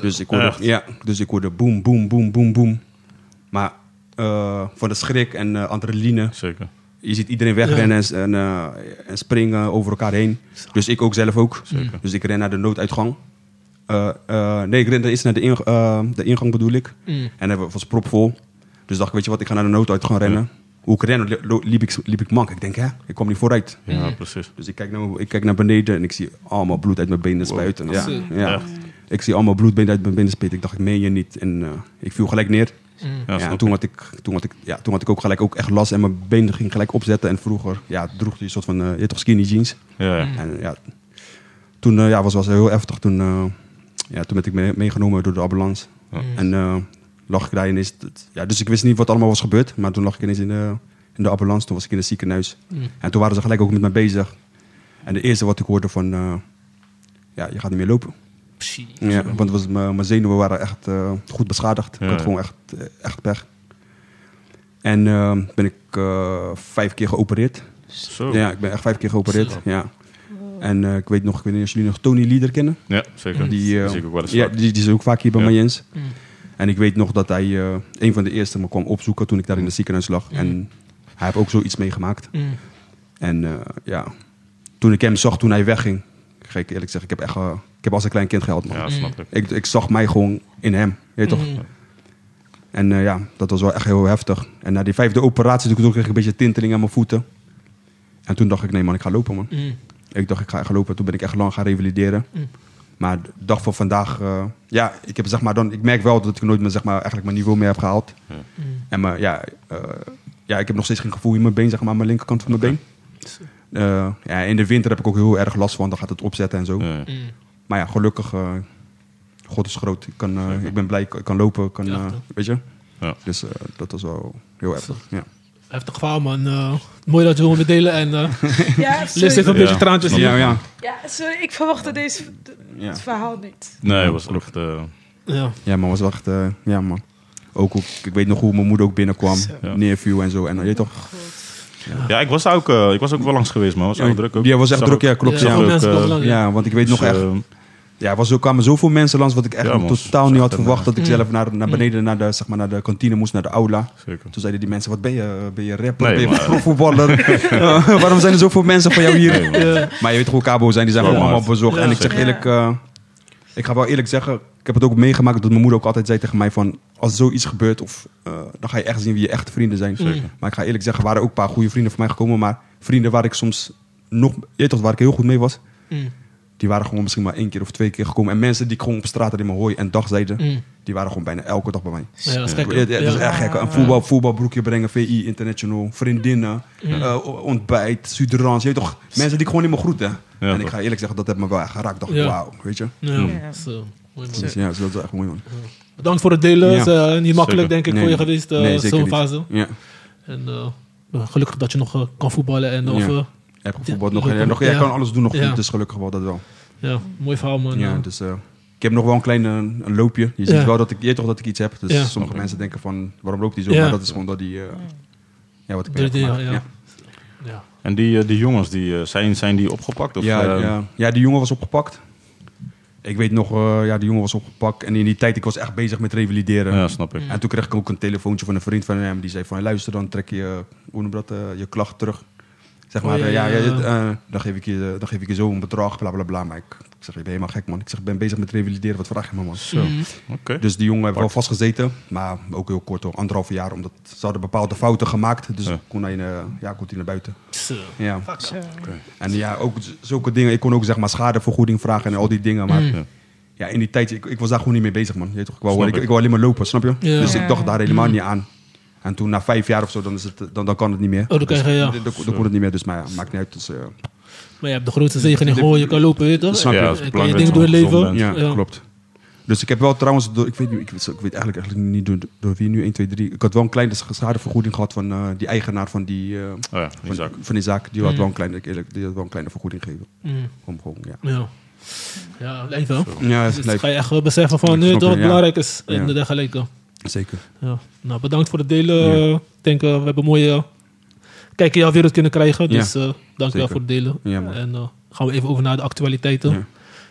Dus ik hoorde, Echt? ja, dus ik hoorde boem, boem, boem, boem, boem. Maar eh, van de schrik en eh, adrenaline, Zeker. je ziet iedereen wegrennen en, en, eh, en springen over elkaar heen. Dus ik ook zelf ook. Zeker. Dus ik ren naar de nooduitgang. Eh, eh, nee, ik rende eerst naar de, ing- eh, de ingang bedoel ik. Mm. En dat was propvol. Dus dacht ik, weet je wat, ik ga naar de nooduitgang rennen. Hoe ik ren, li- lo- liep ik, liep ik mank. Ik denk, hè, ik kwam niet vooruit. Ja, precies. Dus ik kijk, naar, ik kijk naar beneden en ik zie allemaal bloed uit mijn benen spuiten. Ja, ja. Echt? Ik zie allemaal bloed uit mijn benen spuiten. Ik dacht, ik meen je niet. En eh, ik viel gelijk neer. Mm. Ja, Ja, snap en toen had, ik, toen, had ik, ja, toen had ik ook gelijk ook echt last en mijn benen ging gelijk opzetten. En vroeger ja, droeg je een soort van, eh, je toch skinny jeans. Ja, ja. En ja, toen eh, ja, was was heel heftig. Toen, eh, ja, toen werd ik mee- meegenomen door de ambulance. Ja. En eh, lag ik daar ineens. het- Ja, dus ik wist niet wat allemaal was gebeurd. Maar toen lag ik ineens in de, in de ambulance. Toen was ik in het ziekenhuis. Mm. En toen waren ze gelijk ook met mij bezig. En de eerste wat ik hoorde van... eh, ja, je gaat niet meer lopen. Psie. Ja, want was, mijn mijn zenuwen waren echt eh, goed beschadigd. Ja. Ik had gewoon echt, eh, echt pech. En ben ik vijf keer geopereerd. Zo. Ja, ik ben echt vijf keer geopereerd. Zo. Ja. En ik weet nog, ik weet niet of jullie nog Tony Lieder kennen. Ja, zeker. Die, zie ik ook wel eens ja, die, die is ook vaak hier bij Ja. mij Jens. Mm. En ik weet nog dat hij eh, een van de eerste me kwam opzoeken toen ik daar in het ziekenhuis lag. Mm. En hij heeft ook zoiets meegemaakt. Mm. En eh, ja, toen ik hem zag toen hij wegging, ga ik eerlijk zeggen, ik heb echt, eh, ik heb als een klein kind gehad man. Ja, snap ik. Ik, ik zag mij gewoon in hem, weet je toch? Mm. En eh, ja, dat was wel echt heel heftig. En na die vijfde operatie toen kreeg ik een beetje tinteling aan mijn voeten. En toen dacht ik, nee man, ik ga lopen man. Mm. Ik dacht, ik ga echt lopen. Toen ben ik echt lang gaan revalideren. Maar de dag van vandaag, eh, ja, ik, heb, zeg maar, dan, ik merk wel dat ik nooit meer, zeg maar, eigenlijk mijn niveau meer heb gehaald. Mm. En maar, ja, eh, ja, ik heb nog steeds geen gevoel in mijn been, zeg maar, aan mijn linkerkant van mijn been. Eh, ja, in de winter heb ik ook heel erg last van. Dan gaat het opzetten en zo. Mm. Maar ja, gelukkig, eh, God is groot. Ik, kan, eh, ik ben blij, ik kan lopen. Kan, eh, weet je? Ja. Dus eh, dat was wel heel heftig. Ja. Heftig verhaal, man. Eh, mooi dat je wil met delen. En eh *laughs* Ja, Liz heeft sorry. een Ja. beetje traantjes. Ja, ja. Ja, sorry, ik verwachtte deze, Ja. het verhaal niet. Nee, het was echt... eh, Ja. Ja, man, was wel echt, eh, ja, man. Ook, hoe- ik weet nog hoe mijn moeder ook binnenkwam. Zo. Ja. Neerview en zo. En je toch? Ja, ik was, daar ook, eh, ik was ook wel langs geweest, man. was wel druk ook. Ja, was echt druk, ja, klopt. Ja, Ja, ook, ja, want ik weet dus, nog echt... eh, Ja, er was, er kwamen zoveel mensen langs wat ik echt Ja, man, totaal niet had verwacht. Dat ik Mm. zelf naar, naar beneden naar de, zeg maar, naar de kantine moest, naar de aula. Zeker. Toen zeiden die mensen, wat ben je? Ben je rapper? Nee, ben je maar- profvoetballer? *laughs* Eh, waarom zijn er zoveel mensen van jou hier? Nee. Ja. Maar je weet toch hoe Cabo zijn, die zijn Ja, allemaal bezorgd. Ja. En ik zeg Ja. eerlijk, eh, ik ga wel eerlijk zeggen, ik heb het ook meegemaakt dat mijn moeder ook altijd zei tegen mij van, als zoiets gebeurt, of, eh, dan ga je echt zien wie je echte vrienden zijn. Zeker. Maar ik ga eerlijk zeggen, er waren ook een paar goede vrienden van mij gekomen, maar vrienden waar ik soms nog, je weet toch, waar ik heel goed mee was, Mm. Die waren gewoon misschien maar één keer of twee keer gekomen. En mensen die ik gewoon op straat in mijn hooi en dag zeiden, Mm. die waren gewoon bijna elke dag bij mij. Ja, dat is gek. Ja, ja, dat is Ja. echt gek. Een voetbal, voetbalbroekje brengen, VI International, vriendinnen, Mm. eh, ontbijt, Suderans. Je weet toch, mensen die ik gewoon niet meer groeten. Ja, en ik ga eerlijk zeggen, dat heeft me wel echt geraakt. Ik dacht, Ja. wauw, weet je. Ja. Ja. Zo. Mooi, man. Dus ja, dus dat is echt mooi, man. Bedankt voor het delen. Ja. Het is eh, niet makkelijk, Zeker. denk ik, Nee. voor je geweest. Nee, zeker Zo'n fase. Ja, En eh, gelukkig dat je nog kan voetballen. En of, Ja. heb gevoetbald Ja, nog. nog jij kan alles doen nog Ja. goed, dus gelukkig wel dat wel. ja, mooi verhaal, man. Ja, dus eh, ik heb nog wel een klein eh, een loopje. Je ziet Ja. wel dat ik, je toch dat ik iets heb. Dus Ja. sommige mensen denken van, waarom loopt hij zo? Ja. Maar dat is gewoon dat die, eh, ja, wat ik heb Ja. En die, die jongens, die, zijn, zijn die opgepakt? Of, ja, ja. ja, die jongen was opgepakt. Ik weet nog, eh, ja, die jongen was opgepakt. En in die tijd, ik was echt bezig met revalideren. ja, snap ik. En toen kreeg ik ook een telefoontje van een vriend van hem. Die zei van, luister, dan trek je, hoe noem je dat, je klacht terug. Zeg Oh, maar, ja, eh, ja, ja, ja, ja. dit, eh, dan, geef ik je, dan geef ik je zo een bedrag, bla bla bla. Maar ik, ik zeg, je bent helemaal gek man. Ik zeg, ik ben bezig met revalideren, wat vraag je me man? Zo, Mm. oké. Dus die jongen heeft wel vastgezeten, maar ook heel kort hoor, anderhalf jaar. Omdat ze hadden bepaalde fouten gemaakt. Dus Ja. kon hij, eh, ja, kon hij naar buiten. Zo. Ja. En ja, ook zulke dingen. Ik kon ook zeg maar schadevergoeding vragen en al die dingen. Maar Mm. Ja. ja, in die tijd, ik, ik was daar gewoon niet mee bezig, man. Je weet toch, ik, wou, ik, ik. ik wou alleen maar lopen, snap je? Ja. Dus ik dacht daar helemaal niet aan. En toen na vijf jaar of zo, dan, is het, dan, dan kan het niet meer. Oh, dan krijg je, ja. Dan, dan, dan kon het niet meer, dus maar ja, maakt niet uit. Dus, eh, Maar je hebt de grootste zegen in gewoon, je kan lopen, weet je toch? Snap je. Ja, Ja, dat is En kan je dingen door het je leven. bent. ja, klopt. Dus ik heb wel trouwens, door, ik, weet, niet- ik, weet, ik weet eigenlijk, eigenlijk niet door, door wie nu, 1, 2, 3. Ik had wel een kleine schadevergoeding gehad van eh, die eigenaar van die, eh, Oh ja, die van, zaak. van die zaak. Die had, Mm. wel een kleine, eerlijk, die had wel een kleine vergoeding gegeven. Mm, Om gewoon, ja. ja. Ja, leven. Ja, is Dus leuk. ga je echt wel beseffen van, nu dat je, het ja. belangrijk is in Ja. de dergelijke. Zeker. Ja. Nou, bedankt voor het delen. Ik denk, we hebben een mooie kijk in jouw wereld kunnen krijgen. Dus eh dank je wel voor het delen. En eh, gaan we even over naar de actualiteiten. Ja.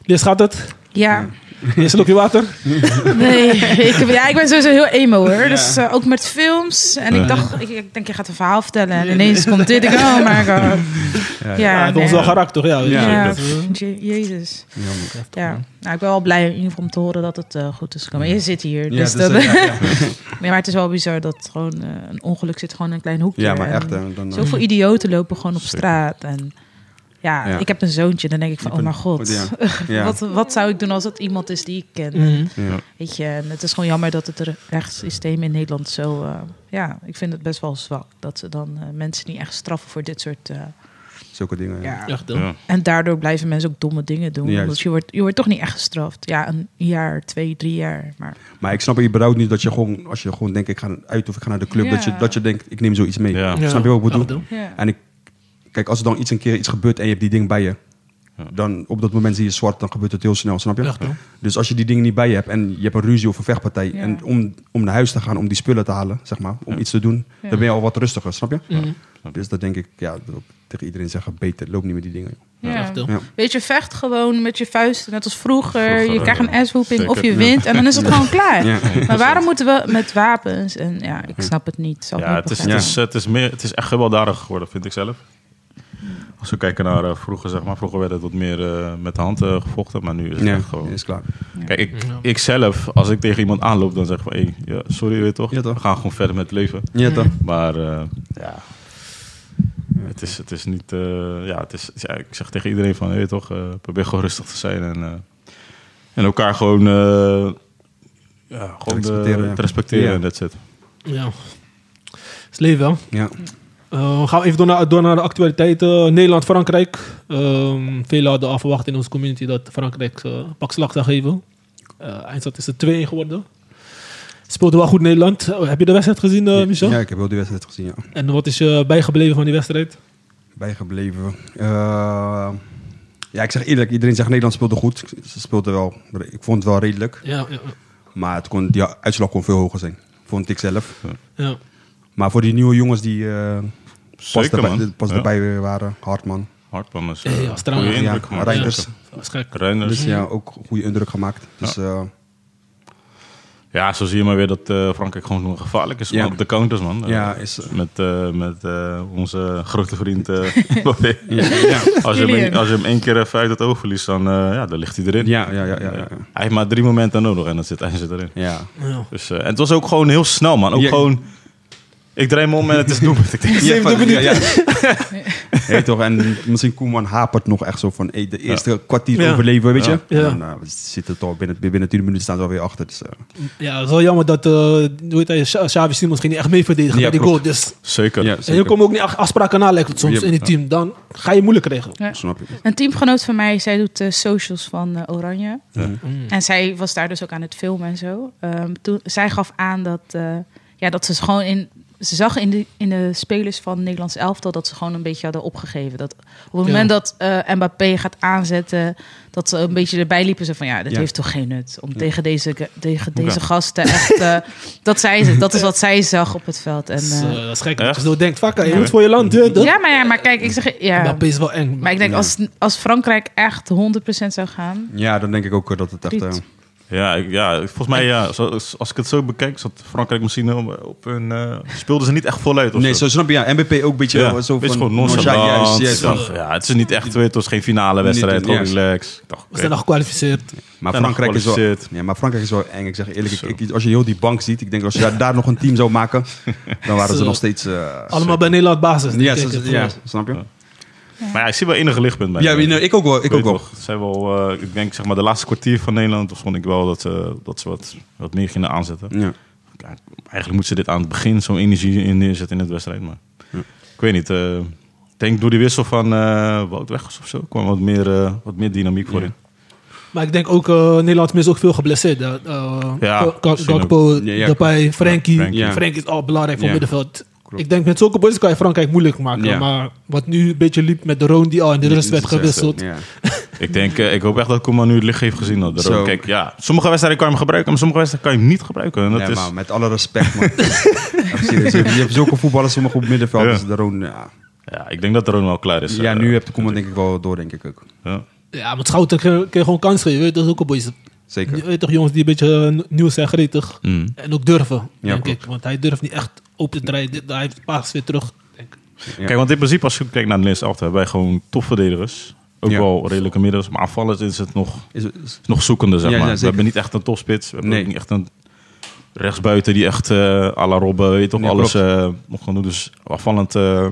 Lies, gaat het? Ja, een slokje water? nee. Ik, ja, ik ben sowieso heel emo hoor. Dus eh, ook met films. En ik dacht, ik, ik denk je gaat een verhaal vertellen. En ineens komt dit. Ik, oh my god. Ja, Ja, Ja, het nee. ons wel toch? Ja, Ja, Ja, Je- Jezus. Ja. Ja, nou, ik ben wel blij in ieder geval om te horen dat het eh, goed is gekomen. Je zit hier, Ja, dus dus, dat, eh, ja, ja. *laughs* nee, maar het is wel bizar dat gewoon een ongeluk zit gewoon in een klein hoekje. Ja, maar echt. hè, Dan, Zoveel idioten lopen gewoon op straat. En ja, Ja. ik heb een zoontje. Dan denk ik van, oh mijn god. Ja. *laughs* Ja. Wat, wat zou ik doen als het iemand is die ik ken? mhm. Ja. Weet je, en het is gewoon jammer dat het rechtssysteem in Nederland zo... eh, ja, ik vind het best wel zwak. Dat ze dan eh, mensen niet echt straffen voor dit soort... eh, Zulke dingen. Ja. En daardoor blijven mensen ook domme dingen doen. Ja, want dus- je wordt, je wordt toch niet echt gestraft. Ja, een jaar, twee, drie jaar. Maar Maar ik snap überhaupt niet dat je gewoon, als je gewoon denkt, ik ga uit of ik ga naar de club, Ja. dat, je, dat je denkt, ik neem zoiets mee. Ja. Ja. Snap je wat ik bedoel? En ik, kijk, als er dan iets een keer iets gebeurt en je hebt die ding bij je, Ja. dan op dat moment zie je zwart, dan gebeurt het heel snel, snap je? Dus als je die dingen niet bij je hebt en je hebt een ruzie of een vechtpartij, Ja. en om, om naar huis te gaan, om die spullen te halen, zeg maar, om Ja. iets te doen, Ja. dan ben je al wat rustiger, snap je? Dus dat denk ik, ja, dat wil ik tegen iedereen zeggen, beter, loop niet met die dingen. Ja. Weet je, vecht gewoon met je vuisten, net als vroeger. Vroeger, je krijgt een ja. asswhooping of je wint en dan is het gewoon klaar. Ja. Maar waarom moeten we met wapens? En ja, ik snap het niet. Zal Ja, niet het is, het, is, het, is meer, het is echt gewelddadig geworden, vind ik zelf. Als we kijken naar eh, vroeger, zeg maar. Vroeger werd het wat meer eh, met de hand eh, gevochten, maar nu is het Ja, echt gewoon... is klaar. Kijk, ik, Ja. ik zelf, als ik tegen iemand aanloop, dan zeg ik van... Hey, ja, sorry, weet je toch? Ja, toch? We gaan gewoon verder met het leven. Ja, toch? Maar eh, ja, het is, het is niet... eh, ja, het is, ja, ik zeg tegen iedereen van, weet toch, eh, probeer gewoon rustig te zijn. En, eh, en elkaar gewoon, eh, ja, gewoon Te respecteren, ja. te respecteren Ja. en that's it. Ja. Het is leven, hè? Ja. Gaan we even door naar, door naar de actualiteiten. Nederland-Frankrijk. Ehm velen hadden al verwacht in onze community dat Frankrijk een pak slag zou geven. Eh eindstand is het 2-1 geworden. Speelde wel goed Nederland. Heb je de wedstrijd gezien, Michel? ja, ik heb wel die wedstrijd gezien, ja. En wat is je bijgebleven van die wedstrijd? bijgebleven. Ja, ik zeg eerlijk, iedereen zegt Nederland speelde goed. Ze speelden wel, ik vond het wel redelijk. Ja, ja, Maar het kon, die uitslag kon veel hoger zijn, vond ik zelf. ja. Maar voor die nieuwe jongens die Zeker, erbij, man. pas Ja. erbij waren, Hartman. Hartman is Ja, eh, ja, Straume. goede Ja, indruk gemaakt. Reinders. Reinders. Dus ja, ook goede indruk gemaakt. Dus eh, Ja, zo zie je maar weer dat eh, Frankrijk gewoon nog gevaarlijk is Ja. op de counters, man. Ja, Eh, is, eh, met eh, met eh, onze grote vriend eh, *laughs* ja, ja, als, je hem, als je hem één keer even uit het oog verliest, dan, eh, ja, dan ligt hij erin. ja, ja, ja, ja, ja. Hij heeft maar drie momenten nodig en dan zit hij zit erin. ja. Ja. Dus, eh, en het was ook gewoon heel snel, man. Ook Ja. gewoon... Ik draai me om en het is doelpunt. Ik denk, *laughs* Ja, van- ja, ja. *laughs* Hey, toch, en misschien Koeman hapert nog echt zo van hey, de eerste kwartier Ja. overleven, weet je. Ja. En dan eh, we zitten toch binnen, binnen 10 minuten staan ze alweer achter. Dus, eh, ja, het is wel jammer dat uh, hoe heet hij, Xa- Xavi Simons ging niet echt mee verdedigen Ja, bij die goal. Dus, Zeker. ja, en je zeker. komt ook niet echt afspraken na, lijkt het soms Ja. in het team. Dan ga je moeilijk krijgen. Ja. Snap je. Een teamgenoot van mij, zij doet de socials van eh, Oranje. Ja. Mm. En zij was daar dus ook aan het filmen en zo. Ehm, toen, zij gaf aan dat, eh, ja, dat ze gewoon in. Ze zag in de, in de spelers van Nederlands elftal dat ze gewoon een beetje hadden opgegeven. Dat op het Ja. moment dat eh Mbappé gaat aanzetten, dat ze een beetje erbij liepen. Zo van ja, dit Ja. heeft toch geen nut om tegen deze, tegen deze gasten echt. eh, *laughs* dat, zei ze, dat is wat zij zag op het veld. En, Dat is, eh, dat is gek. Dat je zo denkt, fuck, je moet voor je land. dat- ja, maar, ja, maar kijk, ik zeg ja. Mbappé is wel eng. Maar ik denk als, als Frankrijk echt 100% zou gaan. Ja, dan denk ik ook dat het echt... Ja, ik- ja, volgens mij, ja, zoals- als ik het zo bekijk, zat Frankrijk misschien op, op hun... eh, speelden ze niet echt voluit of nee, zo. zo snap je. Ja, MBP ook een beetje ja, zo beetje van... gewoon nonchalant. Juist, juist, van- ja, het is niet echt, weet, het was geen finale wedstrijd, gewoon ja. relax. Ik dacht, We oké. zijn nog gekwalificeerd. Maar Zijn Frankrijk, is wel, ja, maar Frankrijk is wel eng. Ik zeg eerlijk, ik, ik- als je heel die bank ziet, ik denk als je daar, daar nog een team zou maken, dan waren ze nog steeds... eh, Allemaal bij Nederland basis. ja, ja, snap je? Maar ja, ik zie wel enige lichtpunt bij. Ja, ik ook wel. Ik weet ook wel. zijn wel, eh, ik denk zeg maar de laatste kwartier van Nederland, of vond ik wel dat, ze dat ze wat, wat meer gingen aanzetten. Ja. Eigenlijk moeten ze dit aan het begin zo'n energie in neerzetten in het wedstrijd. Maar ik weet niet. eh, ik denk door die wissel van eh Wout of zo kwam wat meer, eh, wat meer dynamiek voor Ja. in. Maar ik denk ook, eh Nederland mis ook veel geblesseerd. Eh, Ja, Gakpo, Ja, ja. Depay, Frenkie. Frenkie. Is al belangrijk voor Ja. middenveld. Klopt. Ik denk met zulke boys kan je Frankrijk moeilijk maken. Ja. Maar wat nu een beetje liep met de Roon die al in de rust werd gewisseld. Ja. *laughs* Ik denk, eh, ik hoop echt dat Koeman nu het licht heeft gezien. Dat Zo. ook- kijk, ja, sommige wedstrijden kan je hem gebruiken, maar sommige wedstrijden kan je hem niet gebruiken. En dat Nee, is, maar met alle respect, man. *laughs* Serieus. Je hebt- je hebt zulke voetballers, sommige op middenveld. Ja. Dus daarom, ja. ja, ik denk dat Ron wel klaar is. ja, eh, nu hebt de Koeman denk ik wel door, denk ik ook. ja. Ja, met Schouten kun je gewoon kans geven. Dat is ook een boys. Zeker. Je weet toch jongens die een beetje nieuw zijn gretig. Mm. En ook durven, Ja, denk klopt. ik. Want hij durft niet echt te draaien. Dit- Hij heeft pas weer terug. Denk ik. Ja. Kijk, want in principe als je kijkt naar de Nederlandse elftal, hebben wij gewoon topverdedigers. Ook Ja. wel redelijke middels, maar aanvallend is het nog, Is, is, nog zoekende, zeg Ja, ja, maar. we hebben niet echt een topspits. We hebben Nee. ook niet echt een rechtsbuiten die echt eh à la Robben, weet toch, Nee, alles eh, nog gaan doen. Dus afvallend eh,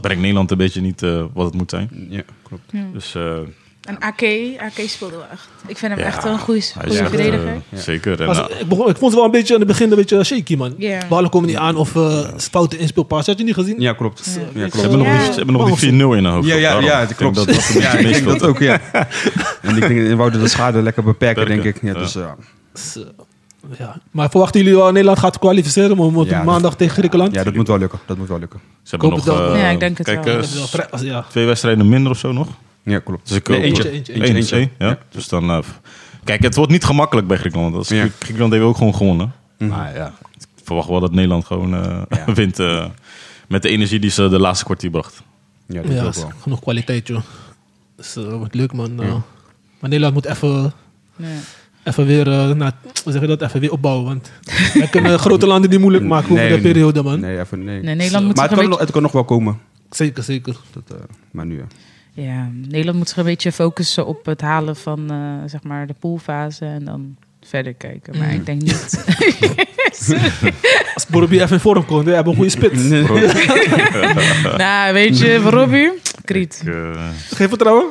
brengt Nederland een beetje niet wat het moet zijn. ja, klopt. Dus eh, En AK, AK speelde wel echt. Ik vind hem Ja, echt een goede, verdediger. eh, Ja. Zeker. En, nou, ik, begon, ik vond ze wel een beetje aan het begin een beetje shaky, man. Ja. Ballen komen niet aan of uh, foute inspeelpaas. Had je niet gezien? Ja, klopt. Ja. Ja, ze klopt. hebben nog Ja. die, ze hebben nog die 4-0 in hun hoofd. Ja, ja, ja, denk klopt. Dat, dat een ja, beetje ik denk dat ook, ja. *laughs* En ik denk, we wouden de schade lekker beperken, denk ik. Ja, ja. Dus, ja. Eh, ja. Maar verwachten jullie wel Nederland gaat kwalificeren om op Ja, maandag tegen Griekenland? ja, dat moet wel lukken. Dat moet wel lukken. Ze hebben nog het eh, Ja, ik denk het kijk, wel. eh, twee wedstrijden minder of zo nog. Ja, klopt. Dus ik Nee, eentje. Eentje, Eentje, eentje. ja. Ja. Dus dan, eh, kijk, het wordt niet gemakkelijk bij Griekenland. Dat is- Ja. Griekenland heeft ook gewoon gewonnen. Mhm. Maar ja, ik verwacht wel dat Nederland gewoon eh, Ja. *laughs* wint eh, met de energie die ze de laatste kwartier bracht. Ja, dat Ja, ook is wel. genoeg kwaliteit, joh. Dus uh, wordt leuk, man. Uh, Maar Nederland moet even, even weer, uh, nou, zeg je dat, even weer opbouwen. Want *laughs* wij kunnen grote landen niet moeilijk maken over Nee, de periode, man. Nee, even, nee. Nee, Nederland moet Maar het kan, nog, beetje... het kan nog wel komen. Zeker, zeker. Dat, maar nu, ja. Ja, Nederland moet zich een beetje focussen op het halen van eh, zeg maar de poolfase en dan verder kijken. Maar Mm. ik denk niet. Als Borobi even in vorm komt, we hebben een goede spits. *laughs* nou, weet je, Robbie? Kriet. Ik, eh, Geen vertrouwen?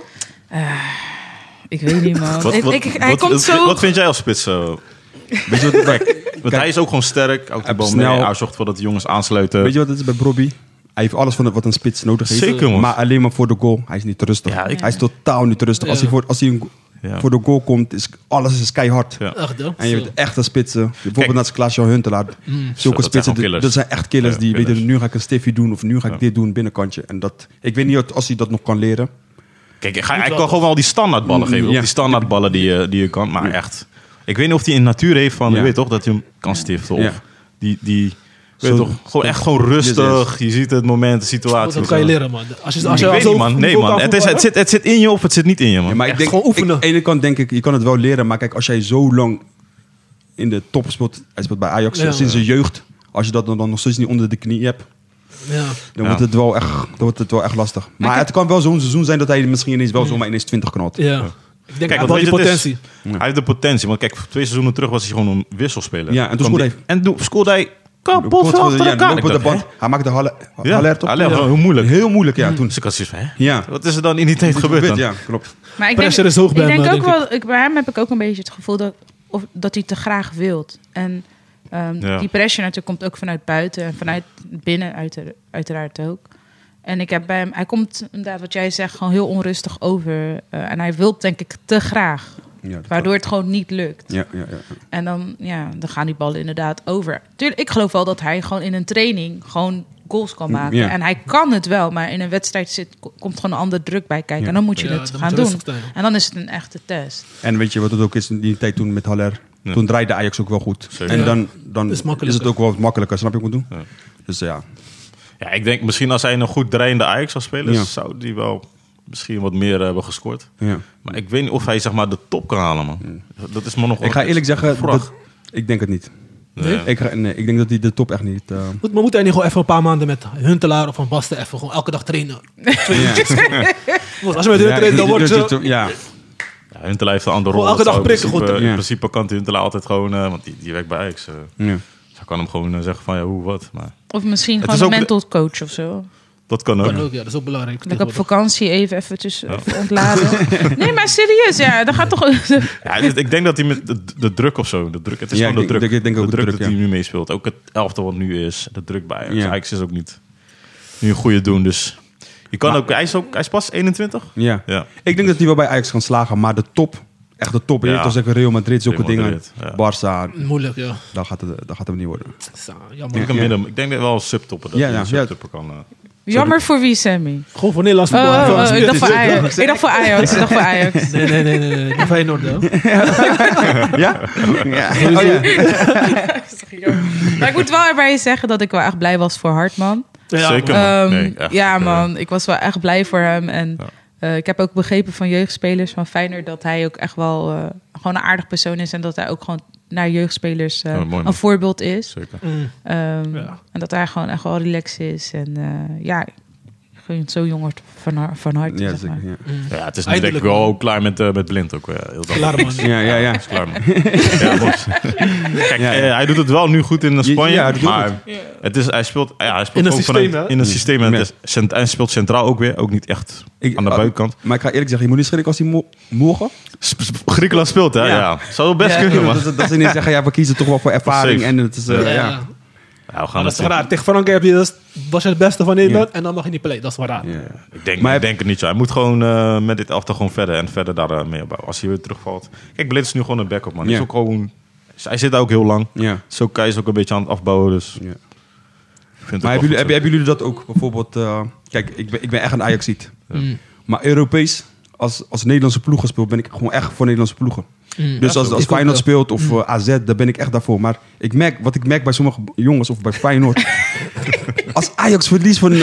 Ik weet niet, man. wat, Ik- wat, ik- hij wat- komt wat- zo... wat vind jij als spits? eh? Weet je wat, kijk, want hij is ook gewoon sterk. Ook de Hij bal is mee. snel. Hij zorgt voor dat de jongens aansluiten. weet je wat het is bij Bobby? Hij heeft alles van wat een spits nodig heeft. Zeker, man. Maar alleen maar voor de goal. Hij is niet rustig. Ja, ik- Hij is totaal niet rustig. Als hij, voor, als hij een, Ja. voor de goal komt, is alles is keihard. Ja. Echt, hè? En je hebt echte spitsen. Bijvoorbeeld als Klaas-Jan Huntelaar. Zo, Zulke dat zijn spitsen, gewoon dat, zijn echt killers Ja, die killers. weten, nu ga ik een stiffie doen of nu ga ik Ja. dit doen, binnenkantje. En dat, ik weet niet of- als hij dat nog kan leren. Kijk, hij, hij kan gewoon wel die standaardballen geven. Ja. Of die standaardballen die je, die je kan. Maar echt, ik weet niet of hij in natuur heeft van, Ja. je weet toch, dat je hem kan stiften. Of Ja. die, die weet Zo- toch, gewoon echt gewoon rustig. Je ziet het moment, de situatie. Dat kan je leren, man. Als je, als Ik je niet, man. Nee, man. Het, is, het, zit, het zit in je of het zit niet in je, man. Ja, maar ik denk, gewoon oefenen. aan de ene kant denk ik, je kan het wel leren. Maar kijk, als jij zo lang in de top speelt. Hij speelt bij Ajax Ja. sinds zijn jeugd. Als je dat dan, dan nog steeds niet onder de knie hebt. Ja. Dan, Ja. wordt, het wel echt, dan wordt het wel echt lastig. Maar het kan wel zo'n seizoen zijn dat hij misschien ineens wel zomaar ineens 20 knalt. ja. Ik denk Kijk, hij heeft potentie. Hij heeft de potentie. Want kijk, twee seizoenen terug was hij gewoon een wisselspeler. Ja, en toen scoorde die- En toen scoorde hij kapot Pot- veel achter ja, elkaar. lopen de band. Hij maakte Ja? Haller, Ja. heel moeilijk. Heel moeilijk, ja. Toen. Ik had zoiets van, hè? Ja. Wat is er dan in die tijd gebeurd dan? Ja, klopt. Maar ik Pressure denk, is hoog bij ik hem, denk ook denk wel, ik, bij hem heb ik ook een beetje het gevoel dat, of, dat hij te graag wilt. En ehm, Ja. die pressure natuurlijk komt ook vanuit buiten en vanuit binnen uitera- uiteraard ook. En ik heb bij hem, hij komt inderdaad wat jij zegt gewoon heel onrustig over. eh, en hij wil denk ik te graag, Ja, waardoor het gewoon niet lukt. Ja, ja, ja. En dan, ja, dan gaan die ballen inderdaad over. Tuurlijk, ik geloof wel dat hij gewoon in een training gewoon goals kan maken. Ja. En hij kan het wel, maar in een wedstrijd zit, komt gewoon een andere druk bij kijken. Ja. En dan moet je Ja, het dan gaan doen. En dan is het een echte test. En weet je wat het ook is in die tijd toen met Haller? Ja. Toen draaide Ajax ook wel goed. Zeker. En dan, dan Is het ook wel wat makkelijker, snap je wat ik moet doen? Ja. Dus ja, Ja, ik denk misschien als hij een goed draaiende Ajax zou spelen, Ja. zou die wel misschien wat meer hebben gescoord. ja. Maar ik weet niet of hij zeg maar de top kan halen, man. Dat is me nog Ik ga eerlijk zeggen, vraag. dat, ik denk het niet. Nee. Ik, ga, nee, ik denk dat hij de top echt niet... eh, Moet, maar moet hij niet gewoon even een paar maanden met Huntelaar of Van Basten even gewoon elke dag trainen? Ja. *laughs* als je met hun Ja, traint, dan wordt ze... Ja, Ja, Huntelaar heeft een andere rol. elke dag zou in prikken, principe- goed. In Ja. principe kan Huntelaar altijd gewoon, eh, want die, die werkt bij Ajax. eh ja. Ze kan hem gewoon eh, zeggen van ja, hoe, wat. Maar Of misschien Het gewoon een ook mental coach of zo. Dat kan ook. Kan ook, ja, dat is ook belangrijk. Ik op vakantie even eventjes even ontladen. *laughs* Nee, maar serieus, ja. Dat gaat toch... Ja, ik denk dat hij met de, de druk of zo, de druk, het is Ja, gewoon ik de druk, ik denk ook de de druk druk, dat ja. hij nu meespeelt. Ook het elftal wat nu is, de druk bij Ajax. Ja. Ajax is ook niet nu een goede doen, dus je kan ook, hij is ook, hij is pas 21. Ja. Ja, Ik denk dat hij wel bij Ajax kan slagen, maar de top, echt de top. Je Ja. toch zeggen Real Madrid, zulke Real dingen. Ja. Barça, Moeilijk, ja. dat gaat, het, dat gaat hem niet worden. Sa- ik denk, een midden, ik denk dat wel een subtopper dat Ja, hij ja, een ja. subtopper kan. Jammer voor wie, Sammy? Gewoon voor Nederlands Oh, voetbal. oh, oh, ik dacht voor Ajax. Ik dacht voor Ajax. Ik dacht voor Ajax. Nee, nee, nee, nee, nee. Feyenoord, hè. *laughs* Ja? ja. Oh ja. *laughs* Maar ik moet wel erbij zeggen dat ik wel echt blij was voor Hartman. Ja, Zeker. man. Ehm, Nee, echt. ja, Ik, eh, man. Ik was wel echt blij voor hem. En eh, ik heb ook begrepen van jeugdspelers van Feyenoord... dat hij ook echt wel eh, gewoon een aardig persoon is. En dat hij ook gewoon naar jeugdspelers eh, Ja, mooi, man. een voorbeeld is. Zeker. Mm. Ehm, Ja. En dat hij gewoon echt wel relaxed is. En eh, ja, gewoon zo jong wordt van, van harte, Ja, zeg zeker. maar. Ja. Ja, het is nu denk ik Eindelijk, wel ook klaar met, eh, met Blind ook. Ja, heel duidelijk. Klaar, man. Ja, ja, ja. is klaar, *laughs* ja. Kijk, Ja, ja. eh, hij doet het wel nu goed in Spanje. Ja, het maar het is, hij speelt, ja, hij speelt In ook systeem, vanuit-? In een systeem. En Ja. het is speelt centraal ook weer. Ook niet echt Ik- aan de ah, buitenkant. Maar ik ga eerlijk zeggen, je moet niet schrikken als hij mo- morgen... Sp- sp- Griekenland speelt, hè? Ja. Ja. Zou wel best Ja. kunnen, man. Dat, dat, dat ze niet zeggen, ja, we kiezen toch wel voor ervaring. Safe. En het is, Ja. Ja. Ja, we Maar gaan dat het is raar. Tegen Frankrijk heb je dus, was je het beste van Nederland en dan mag je niet play. Dat is wel raar. Ja. Ik denk, Maar- ik denk het niet zo. Hij moet gewoon eh, met dit elftal gewoon verder en verder daar eh, mee opbouwen. Als hij weer terugvalt. Kijk, Blind is nu gewoon een backup, man. Hij. Is ook gewoon, hij zit daar ook heel lang. Ja. Zo hij is ook een beetje aan het afbouwen, dus Ja. ik vind het Maar hebben jullie, hebben, jullie dat ook? Bijvoorbeeld, eh, kijk, ik ben, ik ben echt een Ajaxiet. Mm. Maar Europees, als, als Nederlandse ploegen speelt, ben ik gewoon echt voor Nederlandse ploegen. Mm. Dus als, als Feyenoord speelt of eh, AZ, daar ben ik echt daarvoor. Maar ik merk, wat ik merk bij sommige jongens of bij Feyenoord... *laughs* als Ajax verliest van...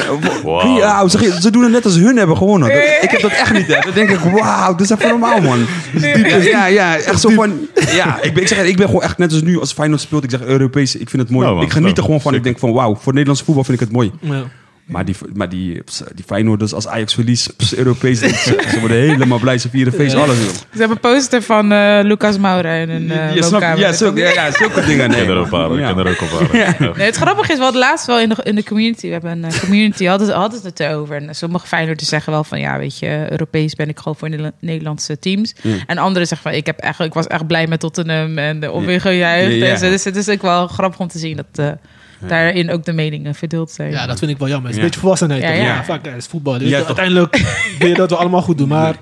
Wow. Ja, ze, ze doen het net als hun hebben gewonnen. Dat- ik heb dat echt niet. Hè. Dan denk ik, wauw, dit is even normaal, man. Ja, ja, ja, echt zo van... Ja, *laughs* ik ben, ik, zeg, ik ben gewoon echt net als nu als Feyenoord speelt. Ik zeg Europees, ik vind het mooi. Ja, man, ik geniet er gewoon van. Ik denk van, wauw, voor Nederlandse voetbal vind ik het mooi. Ja. Maar die, maar die, die Feyenoorders, als Ajax verliest, ps, Europees, *laughs* ze, ze worden helemaal blij. Ze vieren feest, Ja. alles. joh. Ze hebben een poster van eh, Lucas Moura in een uh, ja, snap ja, zulke, ja, ja, zulke dingen. Ik Nee, ken er ook een. Ik Ja. er paar. Nee, het grappige is wel, laatst wel in de, in de community. We hebben een eh, community, hadden, ze- hadden het erover. En sommige Feyenoorders zeggen wel van, ja, weet je, Europees ben ik gewoon voor Nederla- Nederlandse teams. En anderen zeggen van, ik, heb echt, ik was echt blij met Tottenham en de. En zo. Dus het is ook wel grappig om te zien dat eh, daarin ook de meningen verdeeld zijn. Ja, dat vind ik wel jammer. Het is Ja. een beetje volwassenheid. Ja, ja. Ja, vaak ja, het is voetbal. Dus uiteindelijk *laughs* wil je dat we allemaal goed doen. Maar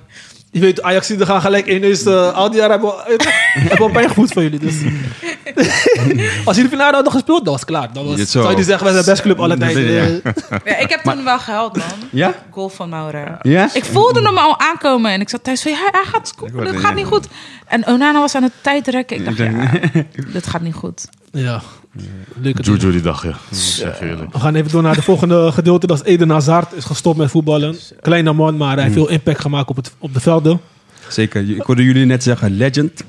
je weet, Ajax er gaan gelijk in. Dus uh, al die jaren hebben we, hebben we pijn gevoeld van jullie. Dus. *laughs* Als jullie finale hadden gespeeld, dan was het klaar. Dan was, zou je zeggen, wij zijn best club alle tijd. Ja. Ja, ik heb toen wel gehuild, man. Ja? Goal van Maura. Ja? Ik voelde hem al aankomen en ik zat thuis van, ja, hij gaat scoren, het gaat niet goed. En Onana was aan het tijdrekken. Ik dacht, ja, dit gaat niet goed. ja, leuke dingen. Juju die dag, ja. Zeg eerlijk. We gaan even door naar het volgende *laughs* gedeelte. Dat is Eden Hazard is gestopt met voetballen. Kleine man, maar hij heeft veel impact gemaakt op, het, op de velden. Zeker. Ik hoorde jullie net zeggen, legend.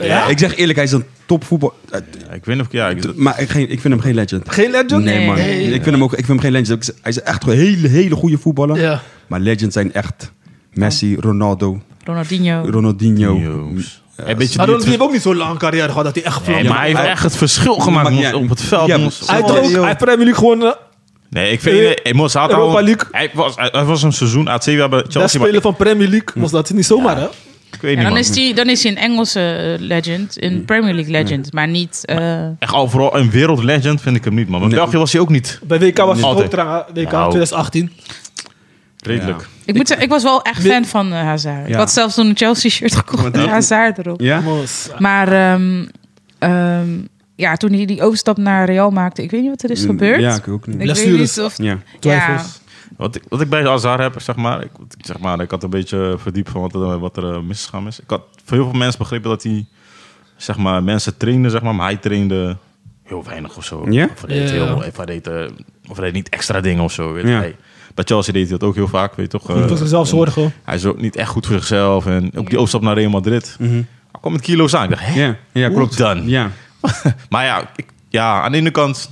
Ja? Ik zeg eerlijk, hij is een topvoetbal... eh, Ja, ik weet niet of ja, ik, Maar ik, geen, ik vind hem geen legend. Geen legend? Nee, man. Nee. Ik vind hem ook ik vind hem geen legend. Hij is echt een hele, hele goede voetballer. Ja. Maar legends zijn echt Messi, Ronaldo, Ronaldinho. Ronaldinho. Een beetje Maar die- heeft ook niet zo'n lange carrière gehad dat hij echt vlam. Nee, maar hij heeft echt het verschil gemaakt op het veld. ja. Hij heeft Oh, ook, joh. hij Premier League gewonnen. Nee, ik vind... Eh, Hey, Mos had Europa al... League. Hij was, hij was een seizoen bij Best Chelsea. Maar, speler van Premier League. Was dat niet zomaar, hè? ik weet En niet, dan is, die, dan is hij een Engelse eh, legend, een Premier League legend, maar niet... eh, Echt overal een wereldlegend vind ik hem niet, man. In Nee. België was hij ook niet Bij WK was hij Altijd. ook trouwens. WK Nou. 2018. Redelijk. ik moet zeggen, ik was wel echt fan van eh, Hazard. Ik Ja. had zelfs toen een Chelsea shirt gekocht met Ja. Hazard erop. Ja? Maar ehm, ehm, ja, toen hij die overstap naar Real maakte, ik weet niet wat er is gebeurd. Ja, ik ook niet. ik weet niet of... Ja. Twijfels. Wat ik, wat ik bij Hazard heb, zeg maar, ik, zeg maar, ik had een beetje verdiept van wat er, wat er eh, misgegaan is. Ik had voor heel veel mensen begrepen dat hij, zeg maar, mensen trainde, zeg maar, maar hij trainde heel weinig of zo. Ja? Of hij deed, Ja. heel, of hij deed, eh, of hij deed niet extra dingen of zo. Weet. Ja. Hij- bij Chelsea deed hij dat ook heel vaak, weet je toch? Goed Eh, voor zichzelf zorgen. hij is ook niet echt goed voor zichzelf. En ook die overstap naar Real Madrid. Mhm. Hij kwam met kilo's aan. Ik dacht, hè? Ja, ja klopt. dan? Ja. *laughs* Maar ja, ik, ja, aan de ene kant...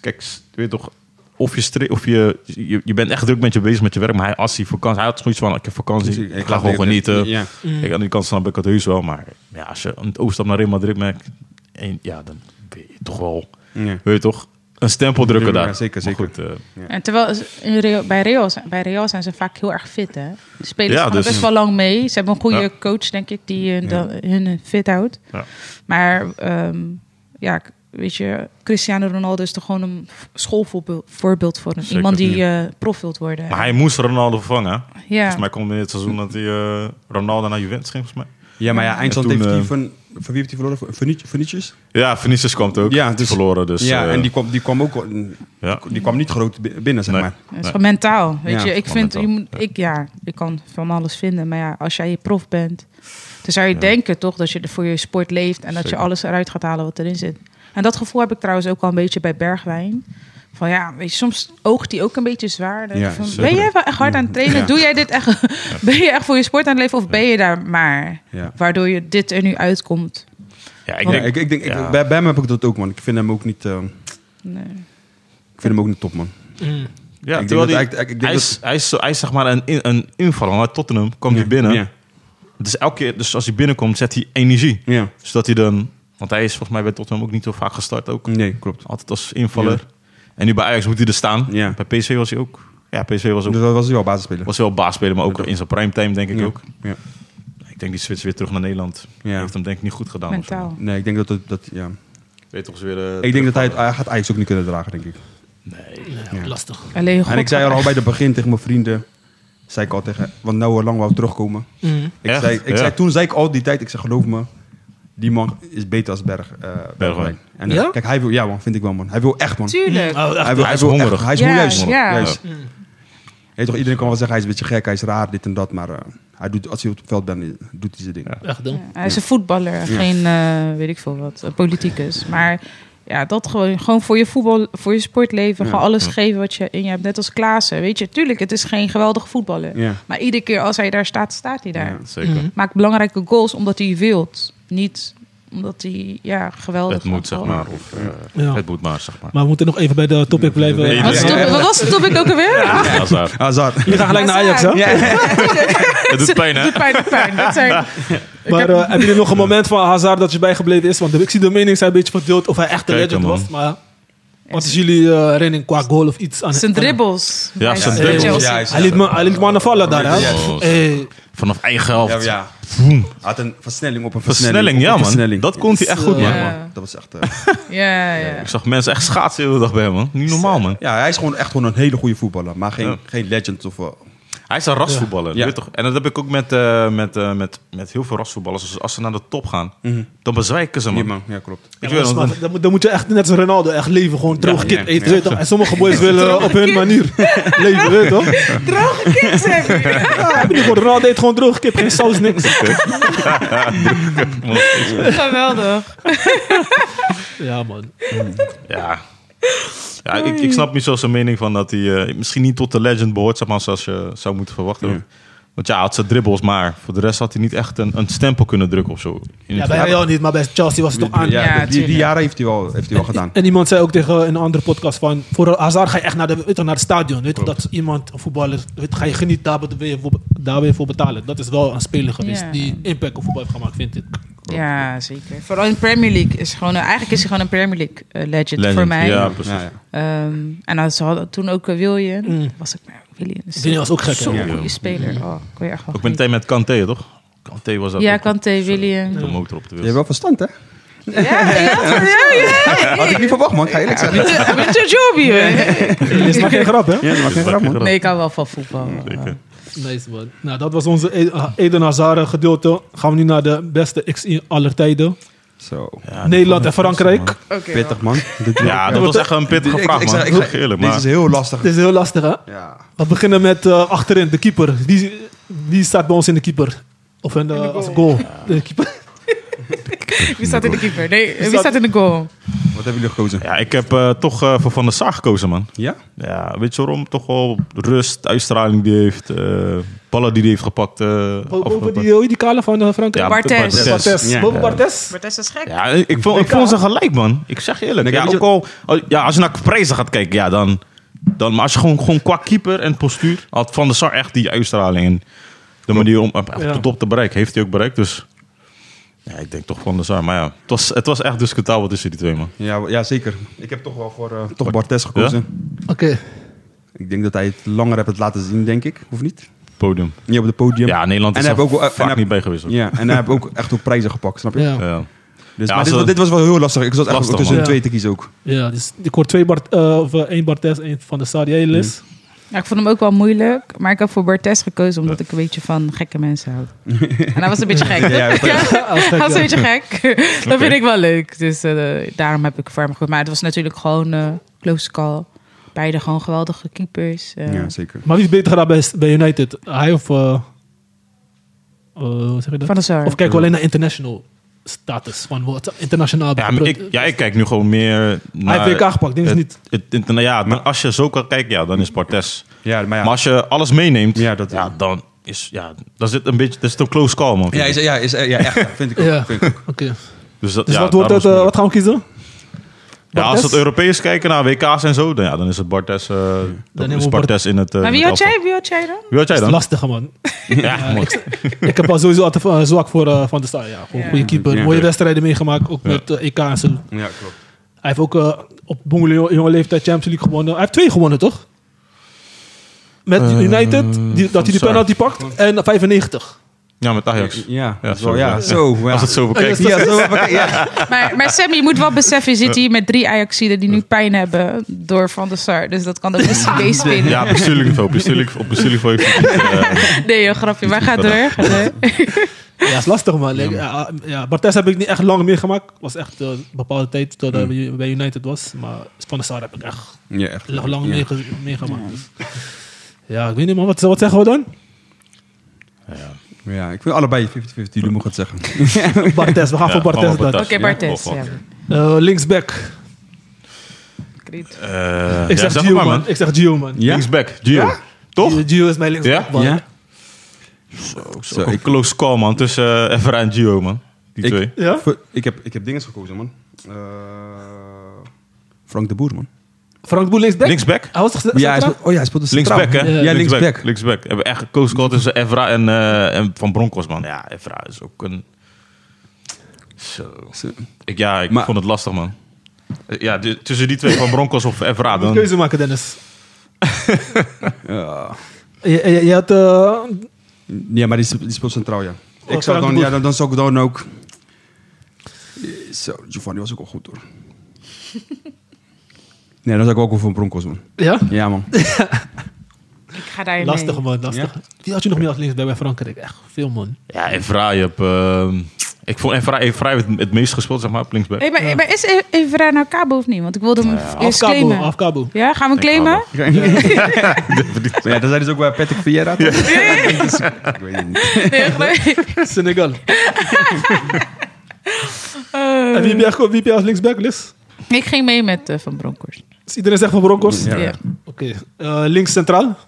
Kijk, je weet toch... Of je, stre- of je, je, je bent echt druk met je bezig met je werk. Maar hij, als hij vakantie... Hij had zoiets van, ik heb vakantie. Ik, ga gewoon genieten. Ja. Kijk, aan die kant snap ik het heus wel. Maar ja, als je een overstap naar Real Madrid merkt... En, ja, dan ben je toch wel... Ja. Weet je toch... een stempel drukken Ja, daar. zeker, Maar zeker. goed, eh, En terwijl Real, bij, Real, zijn- bij Real zijn ze vaak heel erg fit, hè? De spelers Ja, gaan dus- best wel lang mee. Ze hebben een goede Ja. coach, denk ik, die hun, hun fit houdt. Ja. Maar ehm, ja, weet je, Cristiano Ronaldo is toch gewoon een schoolvoorbeeld voorbeeld voor een, Zeker. iemand die eh prof wilt worden. maar hij moest Ronaldo vervangen. ja. Volgens mij komt in het seizoen dat hij eh, Ronaldo naar Juventus ging, volgens mij. Ja, maar ja, eindstand heeft hij van... Van wie heeft hij verloren? Van Vinicius? Ja, Vinicius kwam ook. Ja, dus- verloren. Dus, ja, eh, en die kwam, die kwam ook... ja. Die kwam niet groot bi- binnen, zeg Nee. maar. Het is gewoon mentaal. Weet Ja, je, ik vind, je moet, ik, ja, ik kan van alles vinden. Maar ja, als jij je prof bent, dan zou je denken toch dat je er voor je sport leeft en dat je alles eruit gaat halen wat erin zit. En dat gevoel heb ik trouwens ook al een beetje bij Bergwijn. Van ja, weet je, soms oogt die ook een beetje zwaar. Ja, van, ben jij wel echt hard aan het trainen? Ja. Doe jij dit echt? *laughs* ben je echt voor je sport aan het leven of ben je daar maar? Ja. Waardoor je dit er nu uitkomt. ja, ik Oh. denk... Ja, ik, ik denk, ik- ja. bij, bij hem heb ik dat ook, man. Ik vind hem ook niet... eh, Nee. ik vind hem ook niet top, man. Ja, Ik denk terwijl die- hij- ik denk hij, is, hij, is, zo- hij is zeg maar een, een invaller. Maar Tottenham kwam hij binnen. Ja. Dus elke keer, dus als hij binnenkomt, zet hij energie. ja. Zodat hij dan... Want hij is volgens mij bij Tottenham ook niet zo vaak gestart ook. Nee, klopt. Altijd als invaller. Ja. En nu bij Ajax moet hij er staan. Ja. Bij PSV was hij ook... Ja, PSV was ook Dus dat was hij wel basisspeler. was wel basisspeler, maar ook Ja. in zijn primetime denk ik Ja. ook. Ja. Ik denk die switch weer terug naar Nederland. Ja. Heeft hem denk ik niet goed gedaan. of zo. Mentaal. Nee, ik denk dat het... Dat, ja. Weet toch eens weer... Ik denk dat hij, het- hij gaat Ajax ook niet kunnen dragen, denk ik. Ja, lastig. Alleen En ik zei er al bij het begin tegen mijn vrienden... Zei ik al tegen... Want nou lang wou terugkomen. Mm. Ik Echt? zei, ik Ja. zei, toen zei ik al die tijd... Ik zeg, geloof me... Die man is beter als Berg, eh Bergwijn. En, eh, Ja? Kijk, hij wil... Ja man, vind ik wel man. Hij wil echt man. Tuurlijk. Oh, echt, Hij, wil, Hij is hongerig. echt- hij is Ja, juist. ja. Mm. Toch, iedereen kan wel zeggen, hij is een beetje gek, hij is raar, dit en dat. Maar eh, hij doet, als hij op het veld bent, doet hij zijn ding. Echt dan. Ja, hij is een voetballer, geen eh, weet ik veel wat, politicus. Maar ja, dat gewoon, gewoon voor je voetbal, voor je sportleven, Ja. gewoon alles geven wat je in je hebt. Net als Klaassen, weet je. Tuurlijk, het is geen geweldige voetballer. Ja. Maar iedere keer als hij daar staat, staat hij daar. Ja. Zeker. Mhm. Maakt belangrijke goals omdat hij wilt. Niet omdat hij, ja, geweldig Het moet, zeg maar. Of, eh, Ja. Het moet maar, zeg maar. Maar we moeten nog even bij de topic blijven. Nee, Wat, het was de topic ook alweer? Ja, *laughs* Hazard. Hazard. Jullie gaan gelijk naar Ajax, *laughs* hè? Het doet pijn, hè? Doet pijn, doet pijn. Dat zijn, ik Maar heb- eh, hebben jullie nog een moment van Hazard dat je bijgebleven is? Want ik zie de meningen zijn een beetje verdeeld of hij echt een Zeker, legend was. Maar wat is jullie eh herinning qua goal of iets? Aan zijn dribbles. Ja, zijn dribbles. Hij liet, me, hij liet mannen vallen daar, hè? Ja. Hey, Vanaf eigen helft. Ja, ja. Had een versnelling op een Versnelling, versnelling. ja man. versnelling. Dat kon hij echt goed, man. Ja. Dat was echt... eh, *laughs* Ja, ja. Ik zag mensen echt schaatsen de hele dag bij hem, man. Niet normaal, man. ja, hij is gewoon echt gewoon een hele goede voetballer. Maar geen, Ja. geen legend of... eh, Hij is een rasvoetballer. Ja. Weet toch? En dat heb ik ook met, eh, met, eh, met, met heel veel rasvoetballers. Dus als ze naar de top gaan, Mhm. dan bezwijken ze, man. Ja, klopt. Ik ja, weet dan, moet- dan moet je echt net als Ronaldo echt leven. Gewoon droge kip ja, eten. toch? En sommige boys *laughs* willen op hun manier *laughs* leven, weet je toch? Droge heb je. Ja, heb je niet gewoon, Ronaldo eet gewoon droge kip, geen saus, niks. *laughs* Geweldig. Ja, man. Ja. *laughs* Ja, ik, ik snap niet zo zijn mening van dat hij eh, misschien niet tot de legend behoort, zeg maar, zoals je zou moeten verwachten. Ja. Want ja, had zijn dribbles, maar voor de rest had hij niet echt een, een stempel kunnen drukken of zo. In Ja, bij Real niet, maar bij Chelsea was het toch aan. Ja, Ja, die, die jaren heeft hij wel, heeft hij wel gedaan. En iemand zei ook tegen een andere podcast van... Voor Hazard ga je echt naar, de, weet je, toch, naar het stadion. Weet je, dat iemand, een voetballer... Weet, ga je genieten, daar wil je voor, daar wil je voor betalen. Dat is wel een speler geweest Ja. die impact op voetbal heeft gemaakt, vind ik. Ja, zeker. Vooral in de Premier League is gewoon... een- eigenlijk is hij gewoon een Premier League eh, legend, Legend, voor mij. Ja, precies. Ja, ja. Ehm, en dan, ze hadden toen ook eh, William. Mm. Was ik maar William. is William was ook gek? Zo'n Ja. goede speler. Oh, kon je echt wel Ook meteen met Kanté, toch? Kanté was dat Ja, ook Kanté, William. de motor op de Je hebt wel verstand, hè? Ja, ja, ja, ja. *laughs* Had ik niet verwacht, man. Ik ga eerlijk zeggen. Met je jobje. hè? Dit is maar geen grap, hè? Ja, dat geen grap, man. Nee, ik hou wel van voetbal. Zeker. Nice, man. Nou, dat was onze E- uh, Eden Hazard gedeelte. Gaan we nu naar de beste XI aller tijden. Zo. Ja, Nederland en Frankrijk. Oké. Pittig, man. *laughs* Dit- Ja, dat was echt een pittige vraag, ik man. zeg- ik Heel zeg- eerlijk, Dit is heel lastig. Het is heel lastig, hè? Ja. We beginnen met eh, achterin, de keeper. Wie, wie staat bij ons in de keeper? Of in de, In de als goal. De keeper. *laughs* Wie staat in de keeper? Nee, wie staat- staat in de goal? Wat hebben jullie gekozen? Ja, ik heb eh, toch eh, voor Van der Sar gekozen, man. Ja? Ja, weet je waarom? Toch wel rust, uitstraling die hij heeft. eh, ballen die hij heeft gepakt. eh, Boven afgelopen- die, hoe die kale van uh, Frankrijk? Ja, Barthez. Barthez. Ja. Boven Barthez? Bartes is gek. Ja, ik vond, ik vond ze gelijk, man. Ik zeg je eerlijk. Ja, ook al, al- ja, als je naar prijzen gaat kijken, ja, dan, dan... Maar als je gewoon, gewoon qua keeper en postuur... had Van der Sar echt die uitstraling. En de manier om op, op Ja. de top te bereiken, heeft hij ook bereikt. Dus Ja, ik denk toch Van der Sar. Maar ja, het was, het was echt discutabel tussen die twee, man. Ja, ja, zeker. Ik heb toch wel voor eh, toch Bartes gekozen. Oké. Ik denk dat hij het langer heeft laten zien, denk ik. Of niet? Podium. Niet op het podium. Ja, Nederland En is hij er heeft ook wel- en vaak hij- niet bij geweest. hoor. Ja, en hij heeft ook echt ook prijzen gepakt, snap je? Ja. Ja. Dus, Ja, maar dit, was- dit was wel heel lastig. Ik zat echt Lastig, tussen man. twee te kiezen ook. Ja, dus ik hoor twee Bart, eh, of eh, één Bartes, één van de Sar. Jij, Liz? Ja, ik vond hem ook wel moeilijk. Maar ik heb voor Bartes gekozen omdat ik een beetje van gekke mensen houd. *laughs* En hij was een beetje gek. Ja, ja, *laughs* hij was een beetje gek. *laughs* Dat vind ik wel leuk. Dus eh, daarom heb ik voor hem gekozen. Maar het was natuurlijk gewoon eh close call. Beide gewoon geweldige keepers. eh. Ja, zeker. Maar wie is beter gedaan bij, bij United? Hij of... eh eh, hoe zeg je dat? Van de Sar. Of kijken we alleen naar international status? Van wat internationaal... Ja, maar ik, ja, ik kijk nu gewoon meer Hij naar... heeft WK gepakt, ding is het- niet... Het, interna- ja, maar als je zo kan kijken, ja, dan is Bartes. Ja, maar ja. Maar als je alles meeneemt, Ja, ja, dat- dan is ja, dan zit een beetje, dat is een close call, man. ja, is, ja, is, ja, echt. Vind ik ook. Ja, Vind ik ook. oké. dus dat, Dus ja, wat, wordt het, het wat gaan we kiezen? Ja, als het Europees kijken naar WK's en zo, dan, ja, dan is het Bartes, eh dan is Bartes in het. eh, Maar wie had jij? Wie had jij dan? Wie had jij Dat is lastig, man. *laughs* Ja, ik heb al sowieso altijd eh, zwak voor eh, Van der Sar. Ja, gewoon Ja. goede keeper. Ja. Mooie wedstrijden meegemaakt, ook Ja. met EK en zo. Ja, klopt. Hij heeft ook op jonge, jonge leeftijd Champions League gewonnen. Hij heeft twee gewonnen, toch? Met United, die, dat hij die penalty pakt. En 95. Ja, met Ajax. Ja, Ja, ja, zo, ja, ja. zo. *laughs* Ja. Als het zo bekijkt. Ja, zo bekijkt, ja. Maar, maar Sam, je moet wel beseffen, je zit hier met drie Ajaxiden die nu pijn hebben door Van der Sar. Dus dat kan ook misschien meespelen. Ja, bestuurlijk niveau. Bestuurlijk, op bestuurlijk niveau niet, eh, *laughs* Nee, joh, grapje. Maar ga door. Ga door. Ja, is lastig, man. Ja, ja, Bartes heb ik niet echt lang meegemaakt. was echt eh, een bepaalde tijd tot hij bij United was. Maar Van der Sar heb ik echt Ja, echt. lang, lang Ja. meege- meegemaakt. Dus. Ja, ik weet niet, man. Wat, wat zeggen we dan? Ja, ik wil allebei 50-50, jullie mogen het zeggen. *laughs* Bartes, we gaan Ja, voor Bartes. dan. Oké, Ja, Bartes. Ja. Eh, linksback. Eh, Ik ja, zeg Gio, maar, man. Ik zeg Gio, man. Ja? Linksback, Gio. Toch? Gio is mijn linksback, Ja? man. Ja? Zo, een close call, man. Tussen uh, Evra en Gio, man. Die Ik- twee. Ja? Voor- Ik heb, ik heb dinges gekozen, man. Eh, Frank de Boer, man. Frank de Boer linksback? Linksback? Hij was toch Ja, hij speelt, oh ja, hij speelt de Linksback, hè? Ja, linksback. Linksback. Hebben echt call tussen Evra en, eh, en Van Bronckhorst, man. Ja, Evra is ook een... Zo. Zo. Ik, ja, ik Maar- vond het lastig, man. Eh, Ja, de- tussen die twee, Van Bronckhorst of Evra, dan... keuze maken, Dennis. *laughs* Ja. Je, je, je had... eh, Ja, maar die, die speelt centraal, ja. Oh, ik zou dan, ja, dan, dan zou ik dan ook... Zo, Giovanni was ook al goed, hoor. Nee, dan zou ik ook wel voor een Broncos, man. ja? Ja, man. *laughs* Ik ga daar Lastig, mee. man. Lastig. Wie had je nog meer als linksback bij Frankrijk? Echt veel, man. Ja, Evra, je hebt... ehm, ik vond Evra, Evra heeft het, het meest gespeeld, zeg maar, op linksback. Hey, maar, maar is Evra nou Cabo of niet? Want ik wilde hem Af eerst Cabo, claimen. af Cabo. Ja, gaan we Ik claimen? *laughs* *laughs* ja, dan zijn dus ook bij Patrick Vieira, toch? ik weet het niet. Nee, Senegal. En wie heb jij, wie heb jij als linksback, Liz? Ik ging mee met eh, Van Bronckhorst. Dus iedereen zegt van Broncos? Ja. Ja. Oké. Eh, links centraal?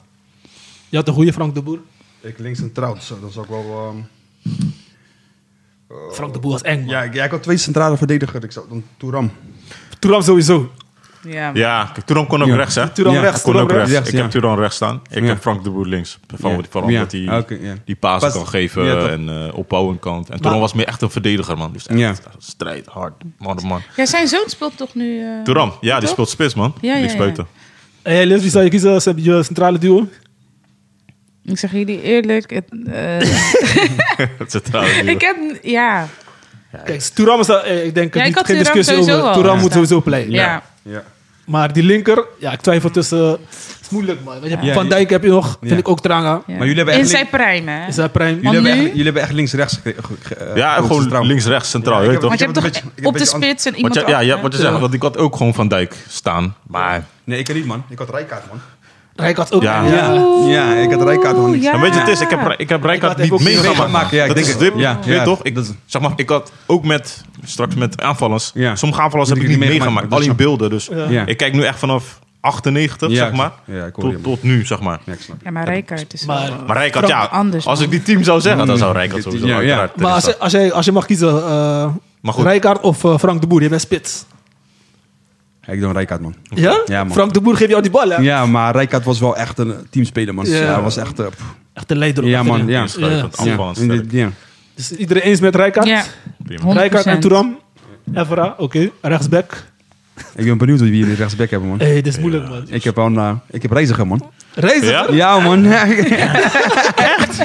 Je had een goede Frank de Boer. Ik links centraal, zo, dan zou ik wel... ehm, Frank de Boer was eng, man. Ja, ik, ja, ik had twee centrale verdedigers. Ik zou dan Touram. Touram sowieso. Ja. Ja, kijk, Turan kon ook Ja. rechts, hè? Touram Ja, rechts, kon ook rechts. Ik ja. heb Turan rechts staan. Ik Ja. heb Frank de Boer links. Vooral, Ja. vooral Ja. omdat hij ja. die pasen Pas- kan geven en eh opbouwen kan. En Turan was meer echt een verdediger, man. Dus echt Ja. strijd, hard, man op man. Ja, zijn zoon speelt toch nu... eh, Turan, ja, die toch? speelt spits, man. Ja, ja. buiten. En jij, Liz, wie zou je kiezen als je centrale duo? Ik zeg jullie eerlijk. Het, eh, Het *laughs* centrale duo. ik heb... Ja. Kijk, Touram is, eh, ik denk, Ja, ik geen discussie over. al Touram moet sowieso pleiten. Ja. Ja. Maar die linker, ja, ik twijfel tussen... Het is moeilijk, man. Want je hebt Ja, Van Dijk heb je nog, vind Ja. ik ook Tranga. ja. Maar jullie hebben In echt zijn prime, hè? Is hij prime? Jullie hebben, echt, jullie hebben echt links-rechts Ja, eh, gewoon centraal. links, rechts, centraal, Ja, toch? Want je heb hebt een toch beetje- op de spits en iemand ja, ja, wat je zegt, want ik had ook gewoon Van Dijk staan. Maar Nee, ik niet, man. Ik had Rijkaard, man. Rijk had ook... Ja. Ja. Ja, ik had Rijkaard, man. Oeh, ja. Maar weet je, het is, ik heb, ik heb Rijkaard niet meegemaakt. ja, ik dat denk is het. dit. Ja, weet toch? Ik, zeg maar, ik had ook met, straks met aanvallers. Ja. Sommige aanvallers Die heb ik niet niet meegemaakt. Alleen dat beelden. Dus Ja. Ja. ik kijk nu echt vanaf 98, Ja, zeg maar. ja, ik hoor je, tot, tot nu, zeg maar. Ja, maar Rijkaard is Maar- wel... Maar Rijkaard, ja, anders, als ik die team zou zeggen, dan zou Rijkaard sowieso Maar als je, als, je, als je mag kiezen, uh, Maar goed. Rijkaard of eh, Frank de Boer, je bent spits. Ja, ik doe Rijkaard, man. Ja? Ja, man. Frank de Boer geeft jou die bal, hè? Ja, maar Rijkaard was wel echt een teamspeler, man. Ja. Ja, hij was echt... eh. Echt een leider. Ja, achterin. man, ja. Ja. Ja. ja. Dus iedereen eens met Rijkaard? Ja. Rijkaard en 100%. Touram. Evra, oké. Rechtsback. Ik ben benieuwd wie jullie rechtsback hebben, man. Hé, hey, dit is moeilijk, man. Ik heb al een, eh, ik heb reiziger, man. Reiziger? Ja? Ja, man. *laughs* Echt?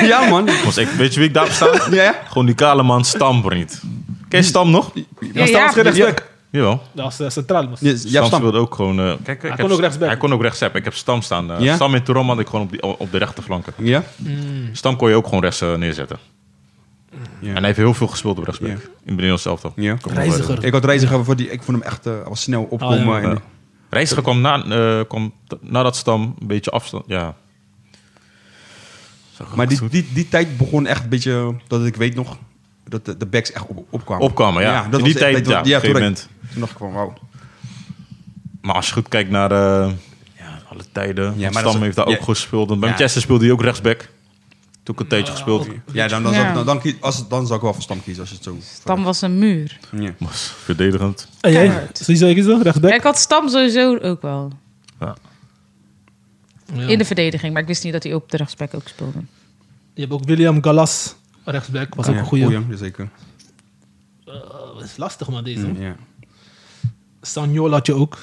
Ja, man. Ik, weet je wie ik daar sta? Ja? Gewoon die kale man Stam, vriend. Ken je Stam nog? Ja, geen rechtsback. Jawel. Dat was eh, centraal. Ja, Stam speelde ook gewoon... eh, kijk, ik kon heb- ook rechtsback. Hij kon ook rechtsback. Ik heb Stam staan. eh, Ja? Stam in Toron had ik gewoon op, die, op de rechterflanken. Ja? Stam kon je ook gewoon rechts neerzetten. Ja. En hij heeft heel veel gespeeld op rechtsback. Ja. In het Nederlands zelf toch. Ja. Reiziger. Ik had reiziger voor die, ik vond hem echt, eh, hij was snel opkomen. Oh, ja. en- Ja. Reiziger kwam, na, eh, kwam t- nadat Stam een beetje afstand... Ja. Maar die, die, die tijd begon echt een beetje, dat ik weet nog, dat de, de backs echt op, opkwamen. Opkwamen, ja. dat In die was- tijd, dat- ja, op een gegeven toen- moment. Toen dacht ik van, wauw. Maar als je goed kijkt naar eh, ja, alle tijden. Ja, maar Stam is- heeft daar ja. ook gespeeld. En bij Ja. Manchester speelde hij ook rechtsback. Toen ik een tijdje gespeeld. Ja, dan, dan, Ja. Zou, ik- dan, dan, kies- als, dan zou ik wel voor Stam kiezen als je het zo... Stam was een muur. Ja. Was verdedigend. En jij? Zou je kiezen? Rechtsback? Ja, ik had Stam sowieso ook wel. Ja. Ja. In de verdediging. Maar ik wist niet dat hij op de rechtsback ook speelde. Je hebt ook William Galas. Rechtsback. Was ook Ja, een goeie. goeie, zeker. Eh, dat is lastig, man, deze. Ja. Sanjol had je ook.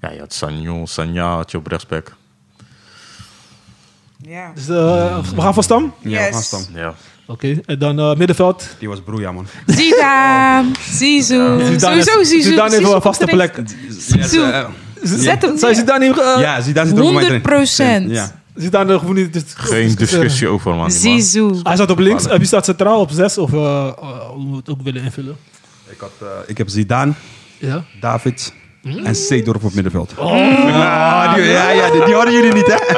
Ja, je had Sanjo, Sanja had je op rechtsback. Ja. Dus eh, we gaan voor Stam. Ja, we Yes. gaan Stam. Ja. Oké. En dan eh, middenveld. Die was broeia, man. Zidane. Zizou. Zidane Sowieso Zizou. Zidane heeft wel Zizou een vaste plek. eh, Zet hem Zou. Zidane niet... eh, ja, zie, daar zit ook bij mij erin. 100%. Ja. Zidane hoeft niet... dus- Geen discussie over, man. Zizou. Hij zat op links. Wie staat centraal op zes? Of eh, eh, hoe we het ook willen invullen. Ik, had, eh, ik heb Zidane, Ja. David en Seedorf op het middenveld. Ah, die, ja, ja, die, die hadden jullie niet, hè? *laughs*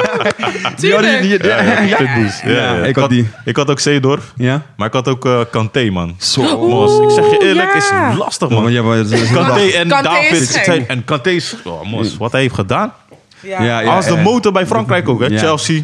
Die hadden jullie niet. Ja, Ja, ja, ja. Pitbulls. Ja, Ja, ja. ik had die. Ik had ook Zeedorf. Ja? Maar ik had ook eh Kanté, man. Zo. Mos, ik zeg je eerlijk, is lastig, Man, Kanté en David. En Kanté is... Oh, mos, wat hij heeft gedaan. Ja, Ja, ja, Als de ja. motor bij Frankrijk ook, hè. Ja. Chelsea.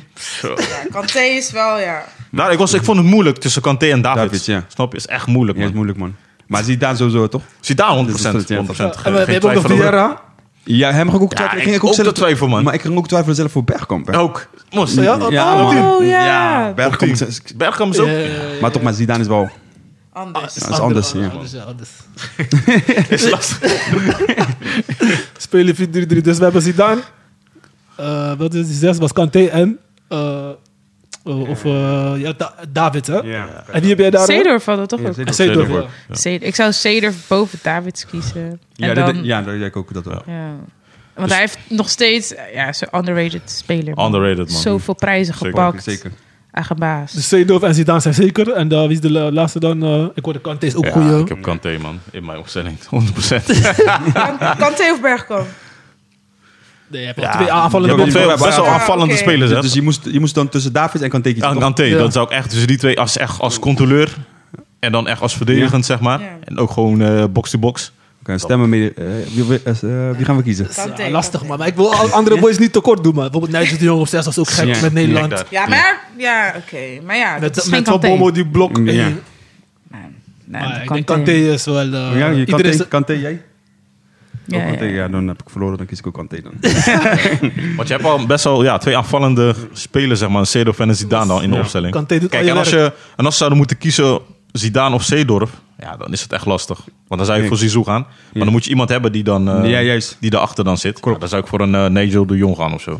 Kanté is wel, ja. Nou, ik, was, ik vond het moeilijk tussen Kanté en David. David, ja. Snap je? is echt moeilijk, Ja, man. is moeilijk, man. Maar Zidane sowieso, toch? Zidane 100%. 100%. Dat is het, ja. Geen- En we, hebben ook nog. Vieira. Ja, hem ging ook Ja, twijfelen. ik ging ik ook ook zelf twijfel, man. Maar ik ging ook twijfelen zelf voor Bergkamp. hè. Ook. Mos. Ja, Ja, oh, man. Oh, ja. Bergkamp Bergkamp is ook... Eh, maar toch, maar Zidane is wel... Anders. Dat is anders, ja. Anders, ja, anders. *laughs* is lastig. *laughs* Spelen 4-3-3. Dus we hebben Zidane. Eh wat is die zes? Was Kanté en... eh, of eh, ja, Da- David, hè? Ja. En die heb jij daar... Seedorf had dat toch Ja, ook? Seedorf. Seedorf, Seedorf ja. ja. Seedorf. Ik zou Seedorf boven Davids kiezen. En Ja, dan, dat, ja, dat denk ik ook dat wel. ja. Want hij heeft nog steeds... Ja, zo'n underrated speler. man. Underrated, man. Zoveel prijzen Zeker, gepakt. Zeker. Eigen baas. Dus Seedorf en Zidane zijn zeker. En eh, wie is de la- laatste dan? eh, ik hoorde Kanté is ook Ja, goeie. ik heb Kanté, man. In mijn opstelling. 100%. *laughs* Kanté of Bergkamp? Nee, je hebt Ja, al twee aanvallende wel twee best wel Ja, aanvallende oké. spelers, hè. Dus je moest, je moest dan tussen David en Kanté kiezen. Ja? Kanté, Ja. dat zou ik echt tussen die twee als, echt als controleur en dan echt als verdedigend, zeg maar. Ja. En ook gewoon eh, box-to-box. Oké, stemmen mee. eh, wie, wie- eh, wie gaan we kiezen? Ja, lastig, man. Maar ik wil andere boys niet tekort doen, man. Bijvoorbeeld Nigel de Jong of zes was ook gek Ja. met Nederland. Ja, maar... Ja, oké. Maar ja, dat Met, met Van. Bommel die blok. Ja. Nee, nee, maar ik Kanté. denk Kanté is wel... eh, ja, Kanté, jij? Ja, Ook Kanté, ja. ja, dan heb ik verloren, dan kies ik ook Kanté dan. *laughs* Want je hebt al best wel ja, twee aanvallende spelers, zeg maar. Een Seedorf en een Zidane dan in de opstelling. Kanté doet Kijk, al je en als, je, en als ze zouden moeten kiezen Zidane of Seedorf, ja, dan is het echt lastig. Want dan zou je voor Zizou gaan. Maar Ja. dan moet je iemand hebben die dan eh, Ja, juist. die daarachter dan zit. Ja, dan zou ik voor een uh, Nigel de Jong gaan of zo.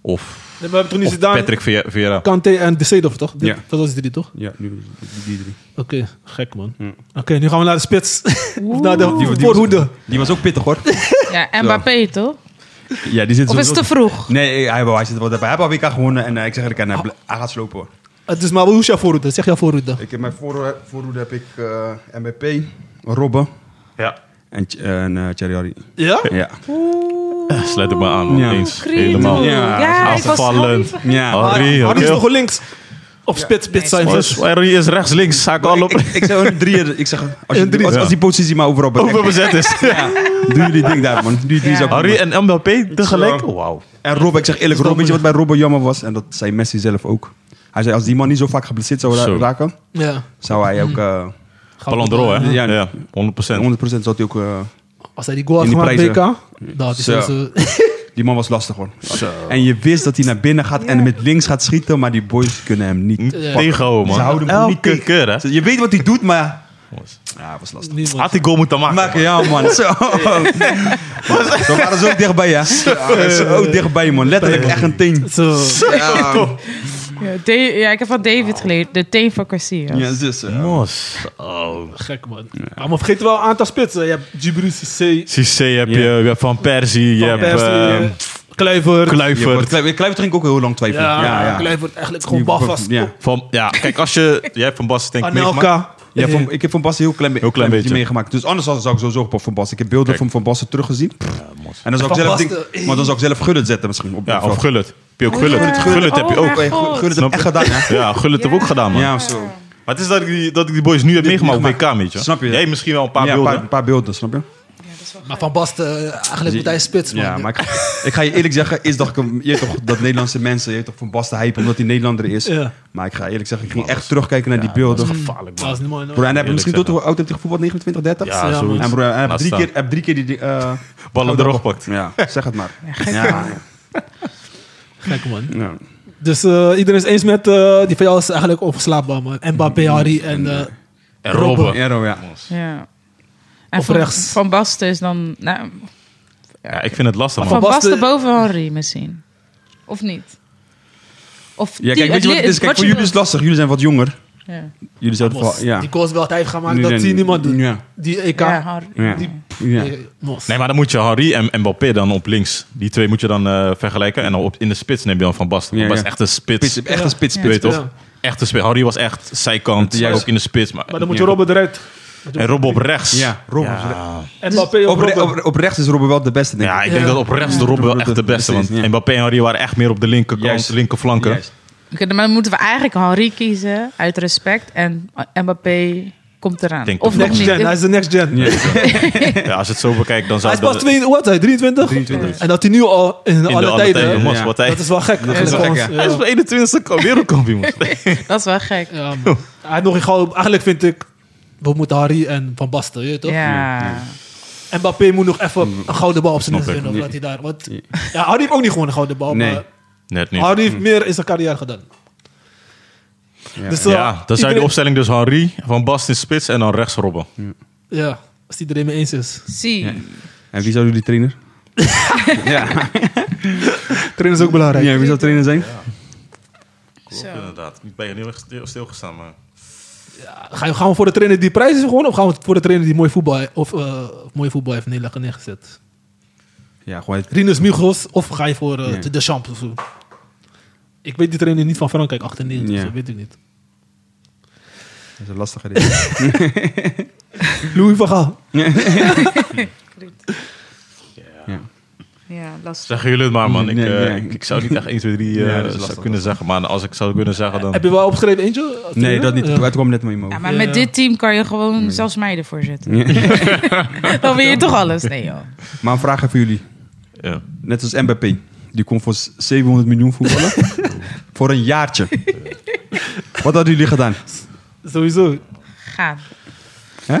Of, Nee, toen Patrick Vieira. Kanté en De Seedorf, toch? Ja. Dat was die drie, toch? Ja, nu die, die drie. Oké, gek, man. Oké, nu gaan we naar de spits. *laughs* of naar de Oeh. Die voorhoede. Die was ook pittig hoor. *laughs* Ja, Mbappé toch? ja, die zit Of is het te vroeg? Nee, hij, hij zit wel daarbij. Hij heeft al WK gewonnen en eh, ik zeg eerlijk, hij, bl- hij gaat slopen hoor. Het is maar hoe is jouw voorhoede? Zeg jouw voorhoede. Ik heb mijn voor, voorhoede heb ik eh MVP, Robben Ja. En, en eh Thierry Henry. Ja? Ja. Sluit ik me aan. Ja. eens. Helemaal. Ja, Ja, afvallend. Ja. Harry, Harry is toch links? Of spits, spits zijn. Harry is rechts, links. Ga ik al op. Ik, ik zeg een drieën. Ik zeg, *laughs* als, je, als, die positie maar overal. Overbezet is. *laughs* Ja, doe jullie ding daar man. Die drie Ja. zou ik Harry en Mbappé tegelijk? Zo. Wauw. En Rob, ik zeg eerlijk, Rob, weet je wat bij Robben jammer was? En dat zei Messi zelf ook. Hij zei, als die man niet zo vaak geblesseerd zou ra- Zo. raken, Ja. zou hij ook... Ballon d'Or, hè? Ja. Ja, 100%. 100% zou hij ook... eh, Als hij die goal had gemaakt. BK, dat is Zo. zo. *laughs* die man was lastig hoor. En je wist dat hij naar binnen gaat en met links gaat schieten, maar die boys kunnen hem niet. Tegenhouden, man. Ze houden hem niet tegen. keer, hè? Je weet wat hij doet, maar Ja, was lastig. Niemand. Had die goal moeten maken. Maken, ja man. *laughs* Zo. *laughs* We waren zo dichtbij, ja. Zo dichtbij, man. Letterlijk echt een teen. Zo. Ja, Ja, ja, ik heb van David geleerd. De teen van Garcia. ja dus. eh, Mos. Oh. Gek, man. Maar, maar vergeet wel een aantal spitsen. Je hebt Djibril Cissé, Cissé heb je, je hebt Van Persie, je Van hebt Persie, eh, eh, Kluivert. Ja, Kluivert. Kluivert Kluivert ging ik ook heel lang twijfelen. Ja, Ja, ja. Kluivert eigenlijk gewoon balvast. Ja. Van, ja, kijk, als je... Jij hebt Van Basten denk ik meegemaakt. Anelka. Ja, van, ik heb Van Basten heel klein, be- Heel klein beetje. meegemaakt. Dus anders zou ik sowieso op Van Basten. Ik heb beelden Kijk. van Van Basten teruggezien. En dan zou ik Van zelf Basten, eh. maar dan zou ik zelf Gullit zetten misschien. Op Ja, of Gullit. Heb je ook Gullit? ja. Gullit heb je Oh, ook. Eh. Gullit heb echt gedaan, hè? Ja, Gullit heb ik ook gedaan, man. Ja, zo. Maar het is dat ik die, dat ik die boys nu heb meegemaakt op. WK, weet je. Snap je? Jij misschien wel een paar ja, een beelden. paar, paar beelden, snap je? Maar Van Basten, eh, eigenlijk moet hij spits, man. Ja, maar ik, ik ga je eerlijk zeggen, is dat ik je toch, dat Nederlandse mensen, je toch, Van Basten hype omdat hij Nederlander is. Ja. Maar ik ga eerlijk zeggen, ik ging echt terugkijken naar die beelden. Gevaarlijk, Dat is niet mooi. Bro, en heb je misschien tot hoe oud heeft hij gevoetbald? 29, 30? Ja, Ja, zoiets. En bro, hij heeft Laat drie keer, heb drie keer die... eh Ballen erop gepakt. Ja, zeg het maar. Ja, *laughs* Gek, man. ja. Dus eh, iedereen is eens met eh, die van jou is eigenlijk onverslaapbaar, man. Mbappé, Harry en eh, En Robben. Robben. Ja, ja. Ja. En Of van, rechts. Van Basten is dan... Nou, Ja, ik vind het lastig, van man. Van Basten, Basten- boven Henry misschien. Of niet? Of Ja, die- kijk, weet je wat het is? Kijk, voor jullie is het lastig. Jullie zijn wat jonger. Ja, Jullie Mos, ja. Die goals wel heeft gemaakt, Nee, dat zie je niemand doen. Ja. Die EK. ja. Die. Nee, maar dan moet je Harry en Mbappé dan op links. Die twee moet je dan eh, vergelijken. En dan op, in de spits neem je dan Van Basten. Ja, Van. Basten is echt een spits. Spits, echt een spits, Ja. Je spits. weet toch? Ja. Echte spits. Harry was echt zijkant, Ja, ook in de spits. Maar, Maar dan moet je Ja. Robben eruit. en Robben op rechts. Ja, Robben. Ja. Mbappé Op, op, op rechts is Robben wel de beste, denk ik. Ja, ik Ja. denk dat op rechts de Robben wel echt de beste. Want Precies. Mbappé en Harry waren echt meer op de linkerkant, linkerflanken. Juist. Maar dan moeten we eigenlijk Henry kiezen, uit respect. En Mbappé komt eraan. Denk of Next niet. gen, hij is de next gen. Ja. Ja, als je het zo bekijkt, dan Hij zou is pas dat... 22, wat, hij? 23? 23. En dat hij nu al in, alle alle tijden... tijden, mos, Ja. wat hij... Dat is wel gek. Dat is wel gek, Hij is bij 21ste wereldkampioen. *laughs* Dat is wel gek. Ja, man. Hij nog een gouden... Eigenlijk vind ik... We moeten Harry en Van Basten, je toch? Ja. Mbappé moet nog even een gouden bal op zijn ik. winnen. Of dat hij daar... Want, ja, Harry heeft ook niet gewoon een gouden bal. Nee. Maar Net niet. Harry heeft meer in zijn carrière gedaan. Ja. Dus, eh, Ja, dan je de opstelling dus Harry, Van Basten in spits en dan rechts Robben. Ja, als iedereen mee eens is. Zie. En wie zou jullie trainer? *laughs* ja. *laughs* Trainen is ook belangrijk. ja, wie zou trainer zijn? Zo. Inderdaad. Ik ben je heel erg stilgestaan, maar... Ga je, gaan we voor de trainer die prijs is gewoon? Of gaan we voor de trainer die mooi voetbal, of, eh, mooi voetbal heeft Nederland neergezet? Ja, gewoon. Rinus Migos of ga je voor eh, Ja. de of zo? Ik weet die trainer niet van Frankrijk, 98, Ja. dus dat weet ik niet. Dat is een lastige ding. *laughs* Louis van Gaal. ja. Ja, lastig. Zeggen jullie het maar, man. Ik, Nee, eh, nee. ik, ik zou niet echt 1, 2, 3 Ja, eh, dat is zou lastig, kunnen zeggen. Maar als ik zou kunnen zeggen, dan... Heb je wel opgeschreven eentje? Nee, dat niet. Ja. Het kwam net in mijn Ja, maar Ja. met dit team kan je gewoon zelfs meiden voorzetten. *laughs* Dan win je toch alles? Nee, joh. Maar een vraag even voor jullie. Ja. Net als Mbappé. Die kon voor 700 miljoen voetballen. *laughs* voor een jaartje. Wat hadden jullie gedaan? Sowieso. Gaan. Hè?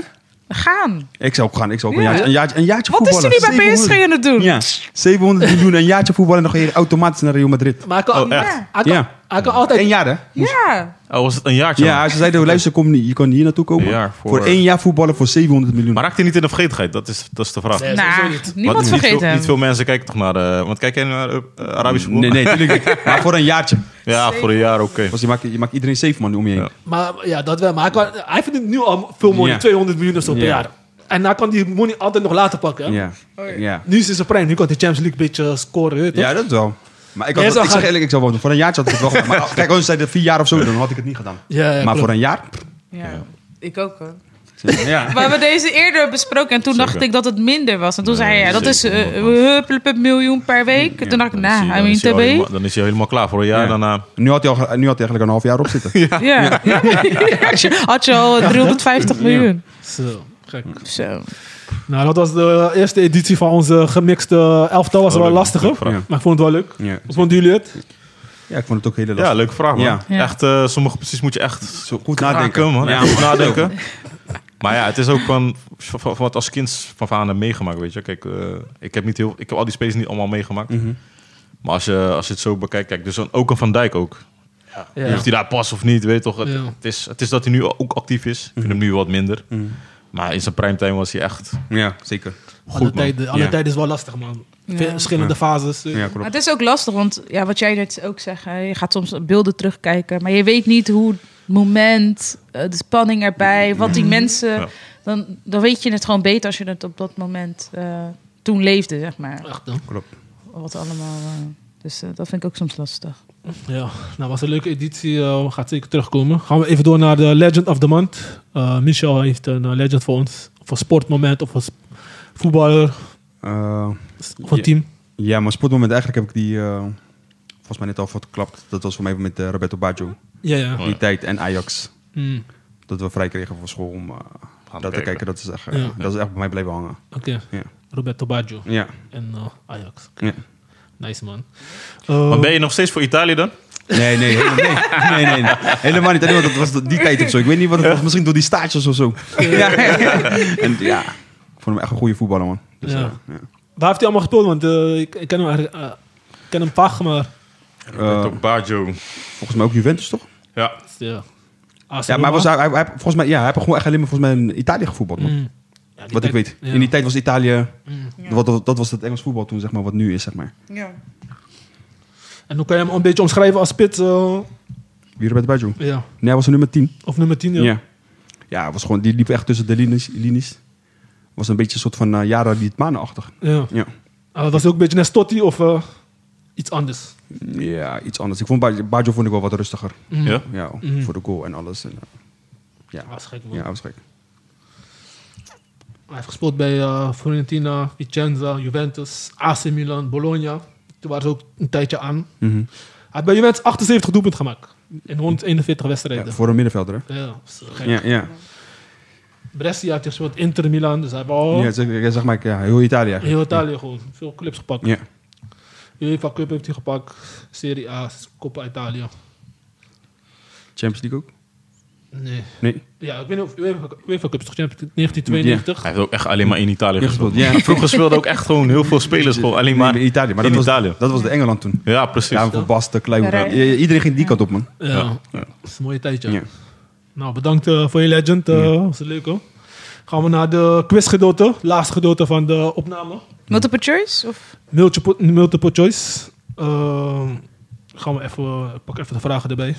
Gaan. Ik zou ook gaan. Ik zou ook een, jaartje, een, jaartje, een jaartje Wat is hij nu bij PSG 700 aan het doen? Ja, 700 miljoen, een jaartje voetballen en dan ga je automatisch naar Real Madrid. Maar hij kan, Oh, echt? hij kan, Ja. Hij kan altijd... Eén jaar, hè? Ja. Oh, was het een jaartje? Ja, man? ze zeiden, luister, kom niet, je kan hier naartoe komen. Een jaar voor... voor- één jaar voetballen voor 700 miljoen. Maar raakt hij niet in de vergetenheid? Dat is, dat is de vraag. Nee, niet. niemand Want niet vergeet veel, hem. Niet veel mensen kijken toch naar de... Want kijk jij naar uh, Arabisch voetbal? nee, nee, tuurlijk niet. *laughs* Maar voor een jaartje. Ja, voor een jaar, oké. Want je maakt, je maakt iedereen safe, man, om je heen. Ja. Maar ja, dat wel. Maar hij, kan, hij verdient nu al veel money, Ja. 200 miljoen of zo per Ja. jaar. En hij kan die money altijd nog later pakken. Ja. Ja. Nu is het zijn prime, nu kan hij Champions League een beetje scoren. je ja, toch? dat wel. Maar ik, had, Jij ik zou zeg eerlijk, ik zou wel voor een jaartje had ik het wel gedaan. Maar kijk, als je zei vier jaar of zo, dan had ik het niet gedaan. Ja, ja, maar klopt. voor een jaar? Ja. Ik ook hoor. Ja. *laughs* We hebben deze eerder besproken en toen Zeker. dacht ik dat het minder was. En toen zei hij, ja, dat is zeker, man. huppelepup miljoen per week. Toen dacht ik, nou, hij- I dan mean, TB. helemaal- Dan is hij helemaal klaar voor een jaar. Ja. Daarna... Nu, had hij al, nu had hij eigenlijk een half jaar op zitten. *laughs* Ja. *laughs* Had je- Had je al 350 miljoen. Zo, gek. Zo. Nou, dat was de eerste editie van onze gemixte elftal. Was Oh, wel lastig, hoor. Ja. Maar ik vond het wel leuk. Ja. Wat vonden jullie het? ja, ik vond het ook heel lastig. Ja, leuke vraag, man. Ja. Echt, eh, sommige precies moet je echt Zo goed nadenken, man. Ja, Echt goed nadenken. Maar ja, het is ook van, van, van wat als kind van aan heb meegemaakt, weet je. Kijk, eh, ik heb niet heel, ik heb al die spelers niet allemaal meegemaakt. Mhm. Maar als je, als je het zo bekijkt, kijk, dus ook een Van Dijk ook. Ja. Of hij daar past of niet, weet je toch. Het, Ja. het, is, het is dat hij nu ook actief is. Ik vind hem nu wat minder. Maar in zijn primetime was hij echt Ja, zeker. alle goed, man. tijden, alle Ja. tijden is wel lastig, man. Ja. Verschillende fases. eh. Ja, Maar klopt. het is ook lastig, want ja, wat jij net ook zegt, hè, je gaat soms beelden terugkijken, maar je weet niet hoe het moment, eh, de spanning erbij, wat die mensen, Ja. dan, dan weet je het gewoon beter als je het op dat moment eh, toen leefde, zeg maar. Echt, hè? klopt. Wat allemaal. eh, dus eh, dat vind ik ook soms lastig. Ja, nou was een leuke editie. eh, gaat zeker terugkomen. Gaan we even door naar de Legend of the Month. Eh, Michel heeft een legend voor ons. Voor sportmoment of voor voetballer Eh, of een Ja. team. ja, maar sportmoment eigenlijk heb ik die eh, volgens mij net al verklapt. Dat was voor mij met Roberto Baggio. Ja, ja. Oh, Die tijd en Ajax. Mm, Dat we vrij kregen voor school om eh, dat te kijken. kijken. Dat is, echt, Ja. dat is echt bij mij blijven hangen. Oké, Ja. Roberto Baggio Ja. en eh, Ajax. ja. Nice man. Eh, Maar ben je nog steeds voor Italië dan? Nee, nee, helemaal, nee, nee, nee, nee. helemaal niet. Dat was die *laughs* tijd of zo. Ik weet niet wat het was. Misschien door die stages of zo. Ja. *laughs* En ja, ik vond hem echt een goede voetballer, man. Dus, Ja. eh, ja. Waar heeft hij allemaal gespeeld? Want eh, ik, ik ken hem eigenlijk, ik ken hem vaag, maar Roberto Baggio. Volgens mij ook Juventus, toch? Ja. ja. Ja, maar was, hij, hij, hij- volgens mij, ja, hij heeft gewoon echt alleen maar volgens mij in Italië gevoetbald, man. Mm. Ja, Wat ik weet. ja. In die tijd was Italië... Ja. Wat, dat, dat was het Engels voetbal toen, zeg maar, wat nu is, zeg maar. Ja. En hoe kan je hem een beetje omschrijven als spits? eh, Wie Roberto Baggio? ja. Nee, hij was er nummer 10. Of nummer 10? Ja. Ja. Ja, hij was gewoon, die liep echt tussen de linies. linies. Was een beetje een soort van uh, Jara Lietmanen-achtig. ja. Ja. Ah, was hij ook een beetje net Stotti of eh, iets anders? ja, iets anders. Ik vond Baggio, Baggio vond ik wel wat rustiger. Mm. Ja? Ja, Mhm. voor de goal en alles. En, uh, ja. Is gek, man. ja, was gek. Hij heeft gespeeld bij eh, Fiorentina, Vicenza, Juventus, AC Milan, Bologna. Toen waren ze ook een tijdje aan. Mhm. Hij heeft bij Juventus 78 doelpunten gemaakt. In 141 wedstrijden. Ja, voor een middenvelder, hè? Ja, gek. Ja, ja. Brescia heeft gespeeld, Inter Milan. Dus hij heeft al ja, zeg, maar, ja, heel Italië. eigenlijk. heel Italië gewoon veel clubs gepakt. Ja. UEFA Cup heeft hij gepakt. Serie A, Coppa Italia. Champions League ook? Nee. Nee. Ja, ik weet niet of UEFA, UEFA Cup is toch Champions 1992? Hij heeft ook echt alleen maar in Italië gespeeld. ja. Vroeger speelden ook echt gewoon heel veel spelers gewoon alleen maar in Italië. Maar in dat was, Italië. dat was de Engeland toen. Ja, precies. Ja, voor Basten, Kluivert. Ja, Ja, Iedereen ging die kant op, man. Ja, Ja. dat is een mooie tijdje. Ja. Nou, bedankt eh, voor je legend. eh was leuk hoor. Gaan we naar de quizgedeelte, laatste gedeelte van de opname. Multiple choice? Of? Multiple, multiple choice. Ehm, gaan we even, ik pak even de vragen erbij.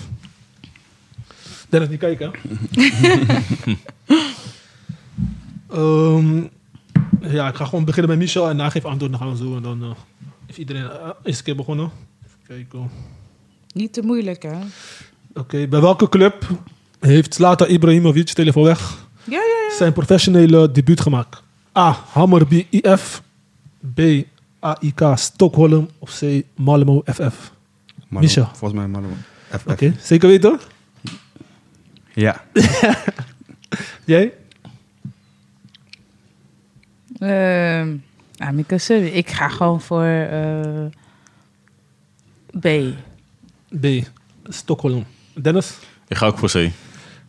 Dennis, niet kijken. *laughs* Ehm, ja, ik ga gewoon beginnen met Michel en na geef antwoord. Dan gaan we zo en dan uh, is iedereen uh, eerste keer begonnen. Even kijken. Niet te moeilijk, hè? Oké, bij welke club heeft Zlatan Ibrahimovic, telefoon weg, Ja, ja, ja. zijn professionele debuut gemaakt? A. Hammerby IF. B. AIK Stockholm. Of C. Malmo FF. Oké, Malo, Michel. Volgens mij Malo. FF. zeker weten? Ja. *laughs* Jij? Keuze, ik ga gewoon voor eh, B. B. Stockholm. Dennis? Ik ga ook voor C.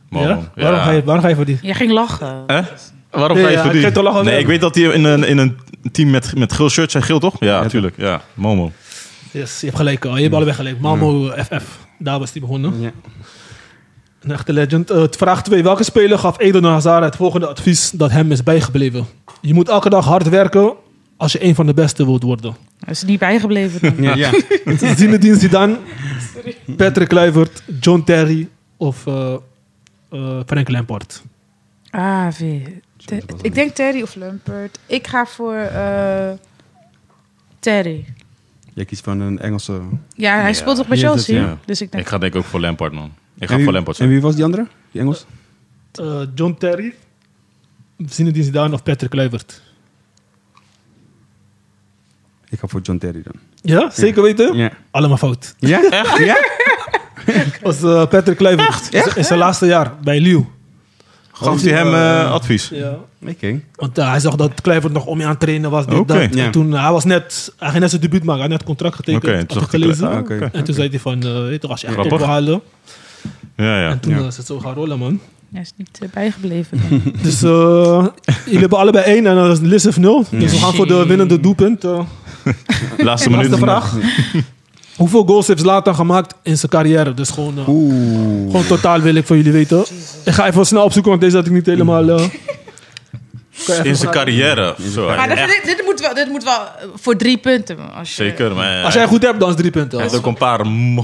Momo. Ja? Waarom, ga je, waarom ga je voor die? Jij ging lachen. Hè? Waarom Nee, ga je ja, voor ik die? toch lachen nee, ik weet dat hij in een, in een team met, met geel shirt zijn geel, toch? Ja, Ja, natuurlijk. Ja, Momo. Yes, je hebt gelijk. al. Je hebt allebei gelijk. Malmo FF. Daar was hij begonnen. ja. Een echte legend. Eh, vraag 2. Welke speler gaf Eden Hazard het volgende advies dat hem is bijgebleven? Je moet elke dag hard werken als je een van de beste wilt worden. Hij is er niet bijgebleven dan. *laughs* Ja, ja. *laughs* Zinedine Zidane, Patrick Kluivert, John Terry of eh eh, Frank Lampard. Ah, ik denk Terry of Lampert. Ik ga voor eh, Terry. Jij kiest van een Engelse... Ja, hij Ja. speelt toch bij Chelsea? ja. Dus ik denk... Ik ga denk ik ook voor Lampard, man. Ik ga wie- voor Lampard. En wie was die andere? Die Engels? Eh, John Terry, Zinedine Zidane of Patrick Kluivert. Ik ga voor John Terry dan. Ja, zeker weten? Ja. Allemaal fout. Ja? Echt? *laughs* Ja? Dat was eh, Patrick Kluivert. In- In zijn laatste jaar bij Lille. Gaf hij hem eh, advies? Ja. Oké. Want eh, hij zag dat Kluivert nog om je aan het trainen was. Dit, dat. Toen, hij was net, hij ging net zijn debuut maken. Hij had net contract getekend. Oké, had gelezen. Ah, ah. En toen zei hij van, eh, weet je toch, als je echt wil halen. Ja, ja. En toen Ja. eh, is het zo gaan rollen, man. Hij is niet eh, bijgebleven. *laughs* Dus eh, jullie hebben allebei één en dan is Liz heeft nul. Dus we gaan voor de winnende doelpunt. eh. *laughs* Laatste minuut. Laatste vraag. *laughs* Hoeveel goals heeft Zlatan gemaakt in zijn carrière? Dus gewoon, eh, gewoon totaal wil ik voor jullie weten. Ik ga even snel opzoeken, want deze had ik niet helemaal... eh, In zijn carrière. Zo, Maar dit, moet wel, dit moet wel voor drie punten. Als je, Zeker, maar Als jij goed hebt, dan is drie punten. hij heeft ook een paar ma-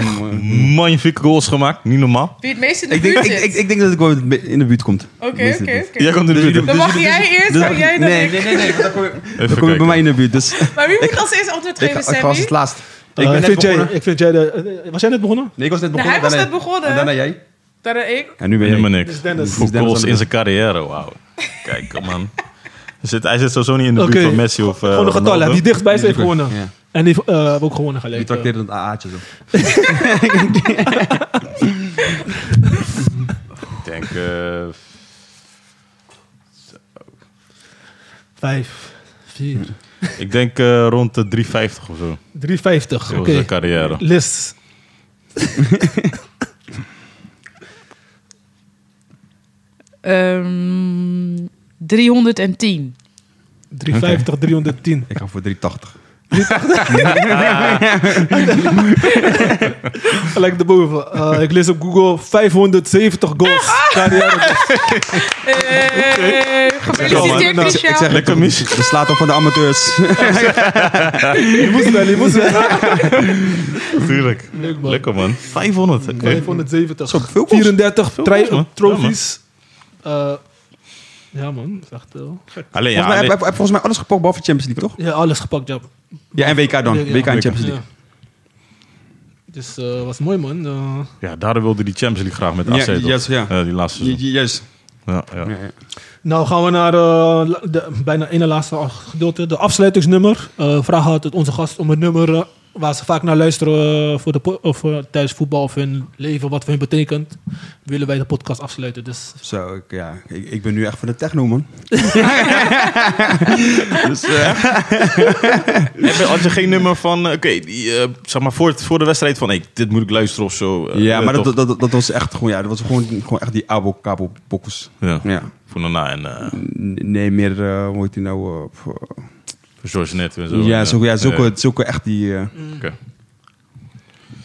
magnifieke goals gemaakt. Niet normaal. Wie het meest in de Ik denk, buurt ik, zit. ik, ik denk dat ik wel in de buurt komt. Oké, Dus- oké, oké. Jij komt in de Dus buurt. Dan mag jij eerst, dus- dan jij dan nee, ik. nee, nee, nee, want dan kom je, dan Even kom je bij mij in de buurt. Dus Maar wie moet als eerste antwoord ik, geven, ik was het laatst. Eh, ik ben ik, net vind jij, begonnen. ik vind jij de... eh, was jij net begonnen? Nee, ik was net Nee, begonnen. hij was daarna- net begonnen. En daarna jij. Daarna ik. En nu ben. Helemaal Dus niks. Dennis. Dus Dennis goals aan de in zijn carrière, wauw. Kijk, man. Hij zit, hij zit sowieso niet in de buurt Oké. van Messi of uh, Gewoon een getal, hè. Wie dichtstbij is, heeft gewonnen. Ja. En die eh, heeft ook gewonnen Die gelijk. trakteerde het AA'tje zo. Ik denk... eh, Vijf, vier, *laughs* ik denk eh, rond de 350 of zo. 350. In Oké. zijn carrière. Lis. *laughs* Ehm 310. 350, 310. Ik ga voor 380. Gelijk *laughs* erboven. Eh, ik lees op Google 570 goals. Carrière. Eh, Gefeliciteerd, Nou, Christian. Ik zeg Lekker mis. de slaat op van de amateurs. *laughs* Je moest wel, je moest wel. Tuurlijk. Leuk man. Lekker man. 500. oké. 570. Zo, veel goals. 34 Veel tri- goals, man. trofies. Ja man, dat is echt gek. Alleen ja, Volgens mij, alleen- heb, heb volgens mij alles gepakt behalve Champions League, toch? Ja, alles gepakt, ja. Ja, en WK dan. Ja, WK en Champions League. Ja. Dus eh was mooi man. Eh, ja, daardoor wilde die Champions League graag met Ja, toch? yes, ja. Eh, die laatste seizoen. Juist. Ja, ja. Ja, ja. Nou gaan we naar eh, la- de bijna ene laatste gedeelte. De afsluitingsnummer. Eh vragen altijd onze gast om een nummer eh, waar ze vaak naar luisteren eh, voor de of, eh, tijdens voetbal of hun leven, wat voor hun betekent. Willen wij de podcast afsluiten. Dus Zo, ik, ja, ik, ik ben nu echt voor de techno, man. *laughs* dus, eh, Heb je- Had je geen nummer van, oké, die, zeg maar voor, het- voor de wedstrijd van, hey, dit moet ik luisteren of zo. ja, maar dat, dat, dat was echt gewoon, ja, dat was gewoon, gewoon echt die abo cabo pokus. Ja, Ja. voor daarna en Nee, meer, hoe heet die nou? George Net en zo. ja, zo, ja, zulke, zulke echt die... eh, oké.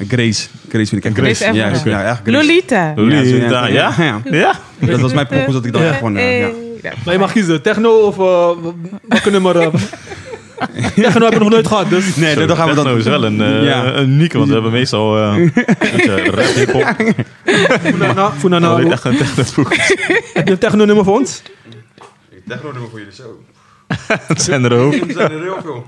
Grace. Grace vind ik echt Grace Grace. Ja, Evans. ja, echt Grace. Lolita. Lolita, Ja, ja? ja. Ja? Dat was mijn pokus dat ik dan Ja. echt gewoon... ja. Ja. Maar je mag kiezen, techno of uh, welke nummer? eh? *laughs* techno heb ik nog nooit gehad, dus... Nee, Zo, dan gaan we techno dat... is wel een, eh, Ja. een unieke, want we hebben meestal eh, *laughs* een beetje rap, hip-hop. Funana, Funana, Nou, echt een techno heb je een techno nummer voor ons? Techno nummer voor jullie zo. *laughs* Het zijn er ook. Zijn er heel veel.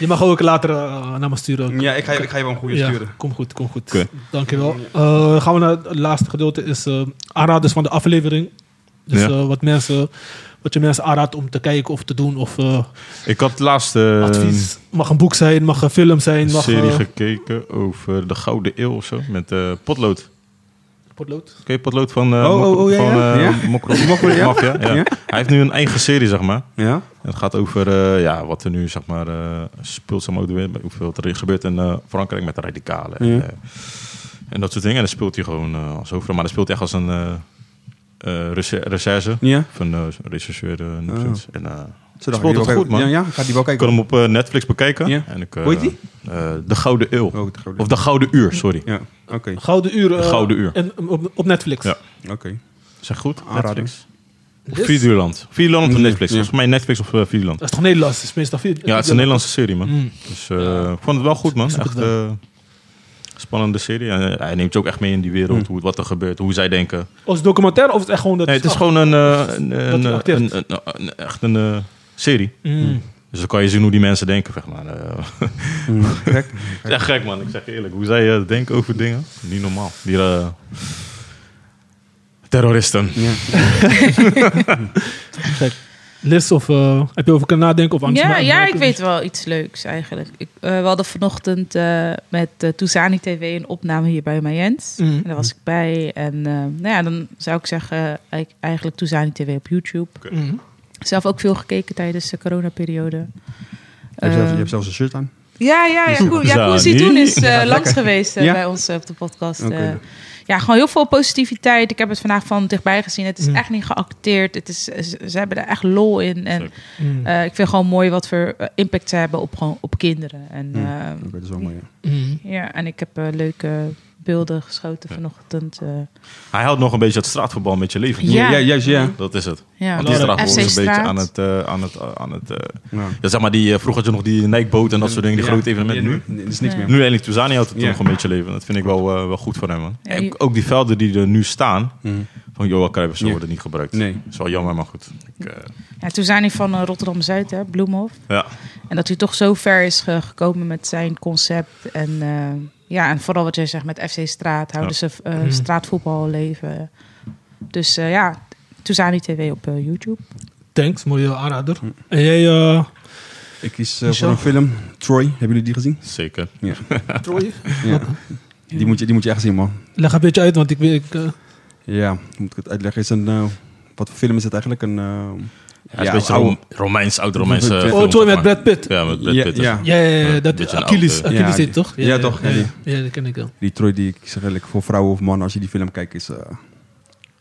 Je mag ook later eh, naar me sturen. Ja, ik ga, je- ik ga je wel een goede Ja, sturen. kom goed, kom goed. Dankjewel. Eh gaan we naar het laatste gedeelte, is eh, aanraders van de aflevering. Dus Ja. eh, wat, mensen, wat je mensen aanraadt om te kijken of te doen of eh, Ik had laatst eh, advies. Mag een boek zijn, mag een film zijn, een mag serie gekeken over de Gouden Eeuw of zo, met eh, Potlood. Potlood. Ken je Potlood van, eh Oh, oh, oh, van ja. eh. Mokro- Mokro, ja. Mafia? Ja. Hij heeft nu een eigen serie, zeg maar. Ja? Het gaat over eh, ja, wat er nu zeg maar, eh, speelt, zeg maar, hoeveel er gebeurt in eh, Frankrijk met de radicalen. En, Ja. en dat soort dingen. En dan speelt hij gewoon eh, als hoofdrol, maar dan speelt hij echt als een eh eh, recher- recherche. Ja? Eh, rechercheur. eh, Oh. En, eh, Speelt ik het goed, man. Ja, ja, ga die wel ik kijken. kan hem op eh, Netflix bekijken. Ja. En ik, eh, Hoe heet die? eh, de Gouden Eeuw. Oh. Of de Gouden Uur, sorry. Ja, oké. Gouden Uur. eh, Gouden Uur. En, op, op Netflix. Ja. Oké. Zeg goed? Aanrader. Netflix. Of Yes. Videoland. Videoland of Netflix. ja. Volgens mij Netflix of uh, Videoland. Dat is toch Nederlands? Het is meestal vier. Ja, het is een Nederlandse serie, man. Mm. Dus eh, ik vond het wel goed, man. Echt eh, spannende serie. En, eh, hij neemt je ook echt mee in die wereld, Mm. hoe, wat er gebeurt, hoe zij denken. Is het documentaire of het echt gewoon dat Nee, het is gewoon een, eh, een, een, een, een- een- echt een eh, serie. Mm. Dus dan kan je zien hoe die mensen denken, zeg maar. Eh, Mm, *laughs* Gek. echt gek, man. Ik zeg je eerlijk. Hoe zij eh, denken over dingen, niet normaal. Die eh, terroristen. Ja. *laughs* Gek. Liz, of heb je over kunnen nadenken? Of Ja, maar- ja, ik weet wel iets leuks eigenlijk. Ik, eh, we hadden vanochtend eh, met uh, Toezani TV een opname hier bij Mayens. Mhm. En daar was ik bij. En eh, nou ja, dan zou ik zeggen eigenlijk Toezani TV op YouTube. Mm. Zelf ook veel gekeken tijdens de coronaperiode. Je hebt, zelfs, Eh, je hebt zelfs een shirt aan. Ja, ja, ja. Koen, ja, Koen. Zitoen is *laughs* eh, langs geweest eh, Ja? bij ons eh, op de podcast. Eh. ja, gewoon heel veel positiviteit. Ik heb het vandaag van dichtbij gezien. Het is Mm. echt niet geacteerd. Het is, ze, hebben er echt lol in. En. Mm. eh, ik vind gewoon mooi wat voor impact ze hebben op, gewoon, op kinderen. En, Mm. eh, Dat is wel mooi, ja. Mm. ja, en ik heb leuke beelden geschoten vanochtend. eh. Hij houdt nog een beetje het straatvoetbal met je leven. Ja. Ja, juist, ja. Dat is het. ja, Want die straatvoetbal FC is een beetje aan het... eh, aan het, aan het eh, ja. ja, zeg maar, die, eh, vroeger had je nog die Nike-boot en dat soort dingen, die Ja. grote evenementen. Ja, Nu, nu is niks meer. nu eigenlijk Touzani houdt het Ja. nog een beetje leven. Dat vind ik wel, eh, wel goed voor hem, man. Ja, En ook die velden die er nu staan, Mhm. van Johan Cruijff, zo Ja. worden niet gebruikt. Nee. Dat is wel jammer, maar goed. Ik, eh, Ja, toen zijn hij van eh, Rotterdam-Zuid, hè, Bloemhof. ja. En dat hij toch zo ver is ge- gekomen met zijn concept. En eh, ja, en vooral wat jij zegt met FC Straat. Houden ze eh, Mhm. straatvoetbal leven. Dus eh, ja, Toezani TV op eh, YouTube. Thanks, mooie aanrader. En jij, eh Ik kies voor een film, Troy. Hebben jullie die gezien? Zeker. *laughs* Ja. Troy? ja. Die, moet je, die moet je echt zien, man. Leg een beetje uit, want ik weet... Ik, eh, Ja, moet ik het uitleggen? Is een, wat voor film is het eigenlijk? Een, Ja, het is een beetje oude- Romeins, oud-Romeins. Oh, met. Brad Pitt. Ja, met Brad Ja, Pitt. ja. Ja, ja, ja, Ja, dat Achilles. oude- Achilles Ja, heet toch? ja, toch? Ja, Ja, ja, dat ken ik wel. Die Troy die ik zeg eigenlijk voor vrouwen of mannen, als je die film kijkt, is... eh,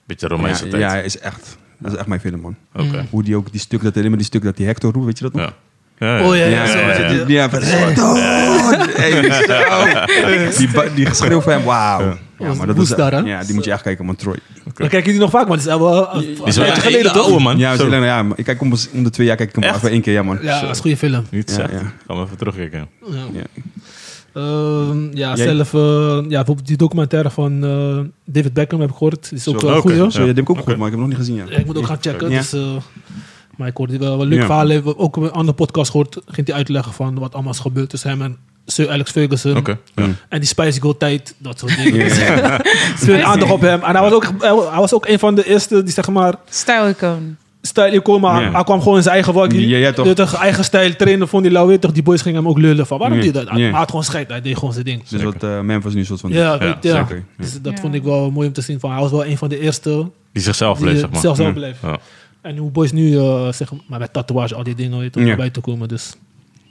Beetje Romeinse ja, tijd. ja, is echt. Dat is echt mijn film, man. Mm. Oké. Hoe die ook, die stuk, dat helemaal die stuk dat die Hector roept, weet je dat nog? Ja. Ja, ja. Oh ja, ja, Ja, zo, ja, ja, ja, ja. *laughs* die- ja, die geschreeuw van hem, wauw. Ja. Ja, maar dat is, daar, hè? ja, die moet je echt kijken, man, Troy. Dan kijk je die nog vaak, want het is wel een Die is wel tijdje een geleden, hele toch? man. Ja, ja, ik kijk om, om de twee jaar kijk ik hem Echt? even één keer, ja, man. Ja, dat is een goede film. Niet Ja, zeggen. ja. Gaan we even terugkijken. Ja. Ja. Ehm, ja, Jij- zelf, eh, ja, bijvoorbeeld die documentaire van eh, David Beckham heb ik gehoord. Die is ook wel goed, hoor. Zo, ja, die heb ik ook goed, maar ik heb hem nog niet gezien, ja. Ja, ik moet ook gaan checken. Ja. Dus, eh, maar ik hoorde wel een leuk Ja. verhaal. Ook een andere podcast gehoord. Ging hij uitleggen van wat allemaal is gebeurd tussen hem en Sir Alex Ferguson. Ja. En die Spicy Gold tijd, dat soort dingen. Veel *laughs* aandacht op hem. En hij was, ook, hij was ook een van de eerste die zeg maar Stijlicoon. stijl kwam. Maar hij kwam gewoon in zijn eigen wakkie. Ja, ja, toch. Eigen stijl trainen vond die lauw. je toch, Die boys gingen hem ook lullen van waarom je dat? Hij hij had gewoon scheid. Hij deed gewoon zijn ding. Dus wat eh Memphis nu soort van... Ja, weet je, ja. zeker. Dus dat Ja. vond ik wel mooi om te zien. Van, hij was wel een van de eerste. Die zichzelf Die, bleef, eh, zeg maar. zichzelf bleef. Ja. En hoe boys nu, eh zeg maar, met tatoeage, al die dingen, weet om erbij te komen. Dus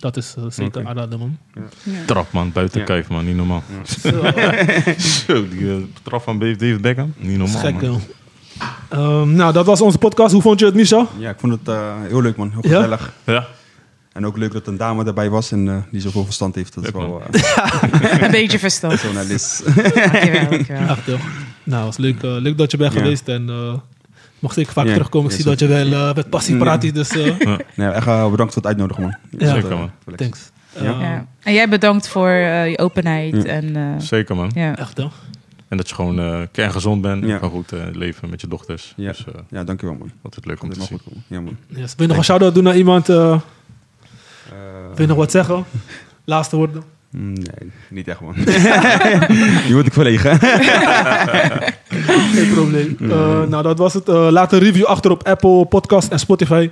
dat is eh, zeker aanraden, man. Ja. Trap, man. Buiten Ja. kijf, man. Niet normaal. *laughs* Zo, die eh, trap van David Beckham. Niet normaal, gek, man. Ehm, nou, dat was onze podcast. Hoe vond je het, Misha? Ja, ik vond het eh, heel leuk, man. Heel gezellig. Ja. En ook leuk dat een dame erbij was en eh, die zoveel verstand heeft. Dat is wel *laughs* Een beetje verstand. zo Liz. Dankjewel, dankjewel. Echt, joh. Nou, het was leuk, eh, leuk dat je bent Ja. geweest. En mag zeker vaak terugkomen. Ik zie dat je wel eh, met passie Ja. praat. hier, Dus eh, nee, echt eh, bedankt voor het uitnodigen, man. Ja. Zeker, man. thanks. Ja. Ja. En jij bedankt voor eh, je openheid. En, eh, Zeker, man. Echt. En dat je gewoon eh kerngezond bent. Ja. Kan goed eh, leven met je dochters. Ja. Dus eh, Ja, dankjewel, man. altijd leuk om te zien. goed komen. Ja, man. Yes. Wil je nog een shout-out doen naar iemand? wil je nog wat zeggen? Laatste woorden. Nee, niet echt, man. Nu word ik verlegen. *laughs* Geen probleem. Eh, nou, dat was het. Eh, laat een review achter op Apple Podcast en Spotify.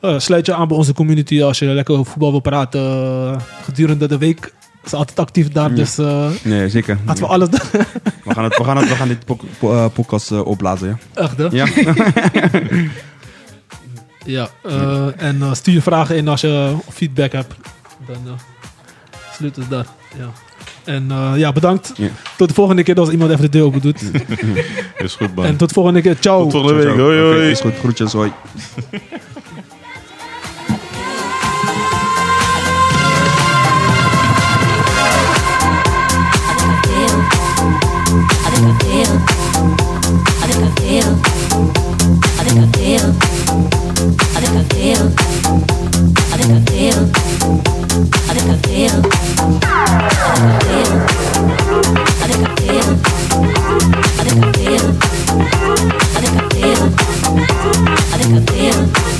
Eh, sluit je aan bij onze community als je lekker over voetbal wil praten gedurende de week. is altijd actief daar, Ja. dus eh Nee, zeker. laten we alles doen. We gaan, het, we gaan, het, we gaan dit po- podcast opblazen, ja. Echt, hè? Ja, *laughs* Ja, eh, en stuur je vragen in als je feedback hebt. Dan uh, sluit het daar. Ja. En eh, ja, bedankt. Ja. Tot de volgende keer als iemand even de deur open doet. *laughs* Is goed, man. en tot de volgende keer. Ciao. Tot volgende week. Hoi, hoi. is goed. Groetjes, hoi. Seems I I think I feel.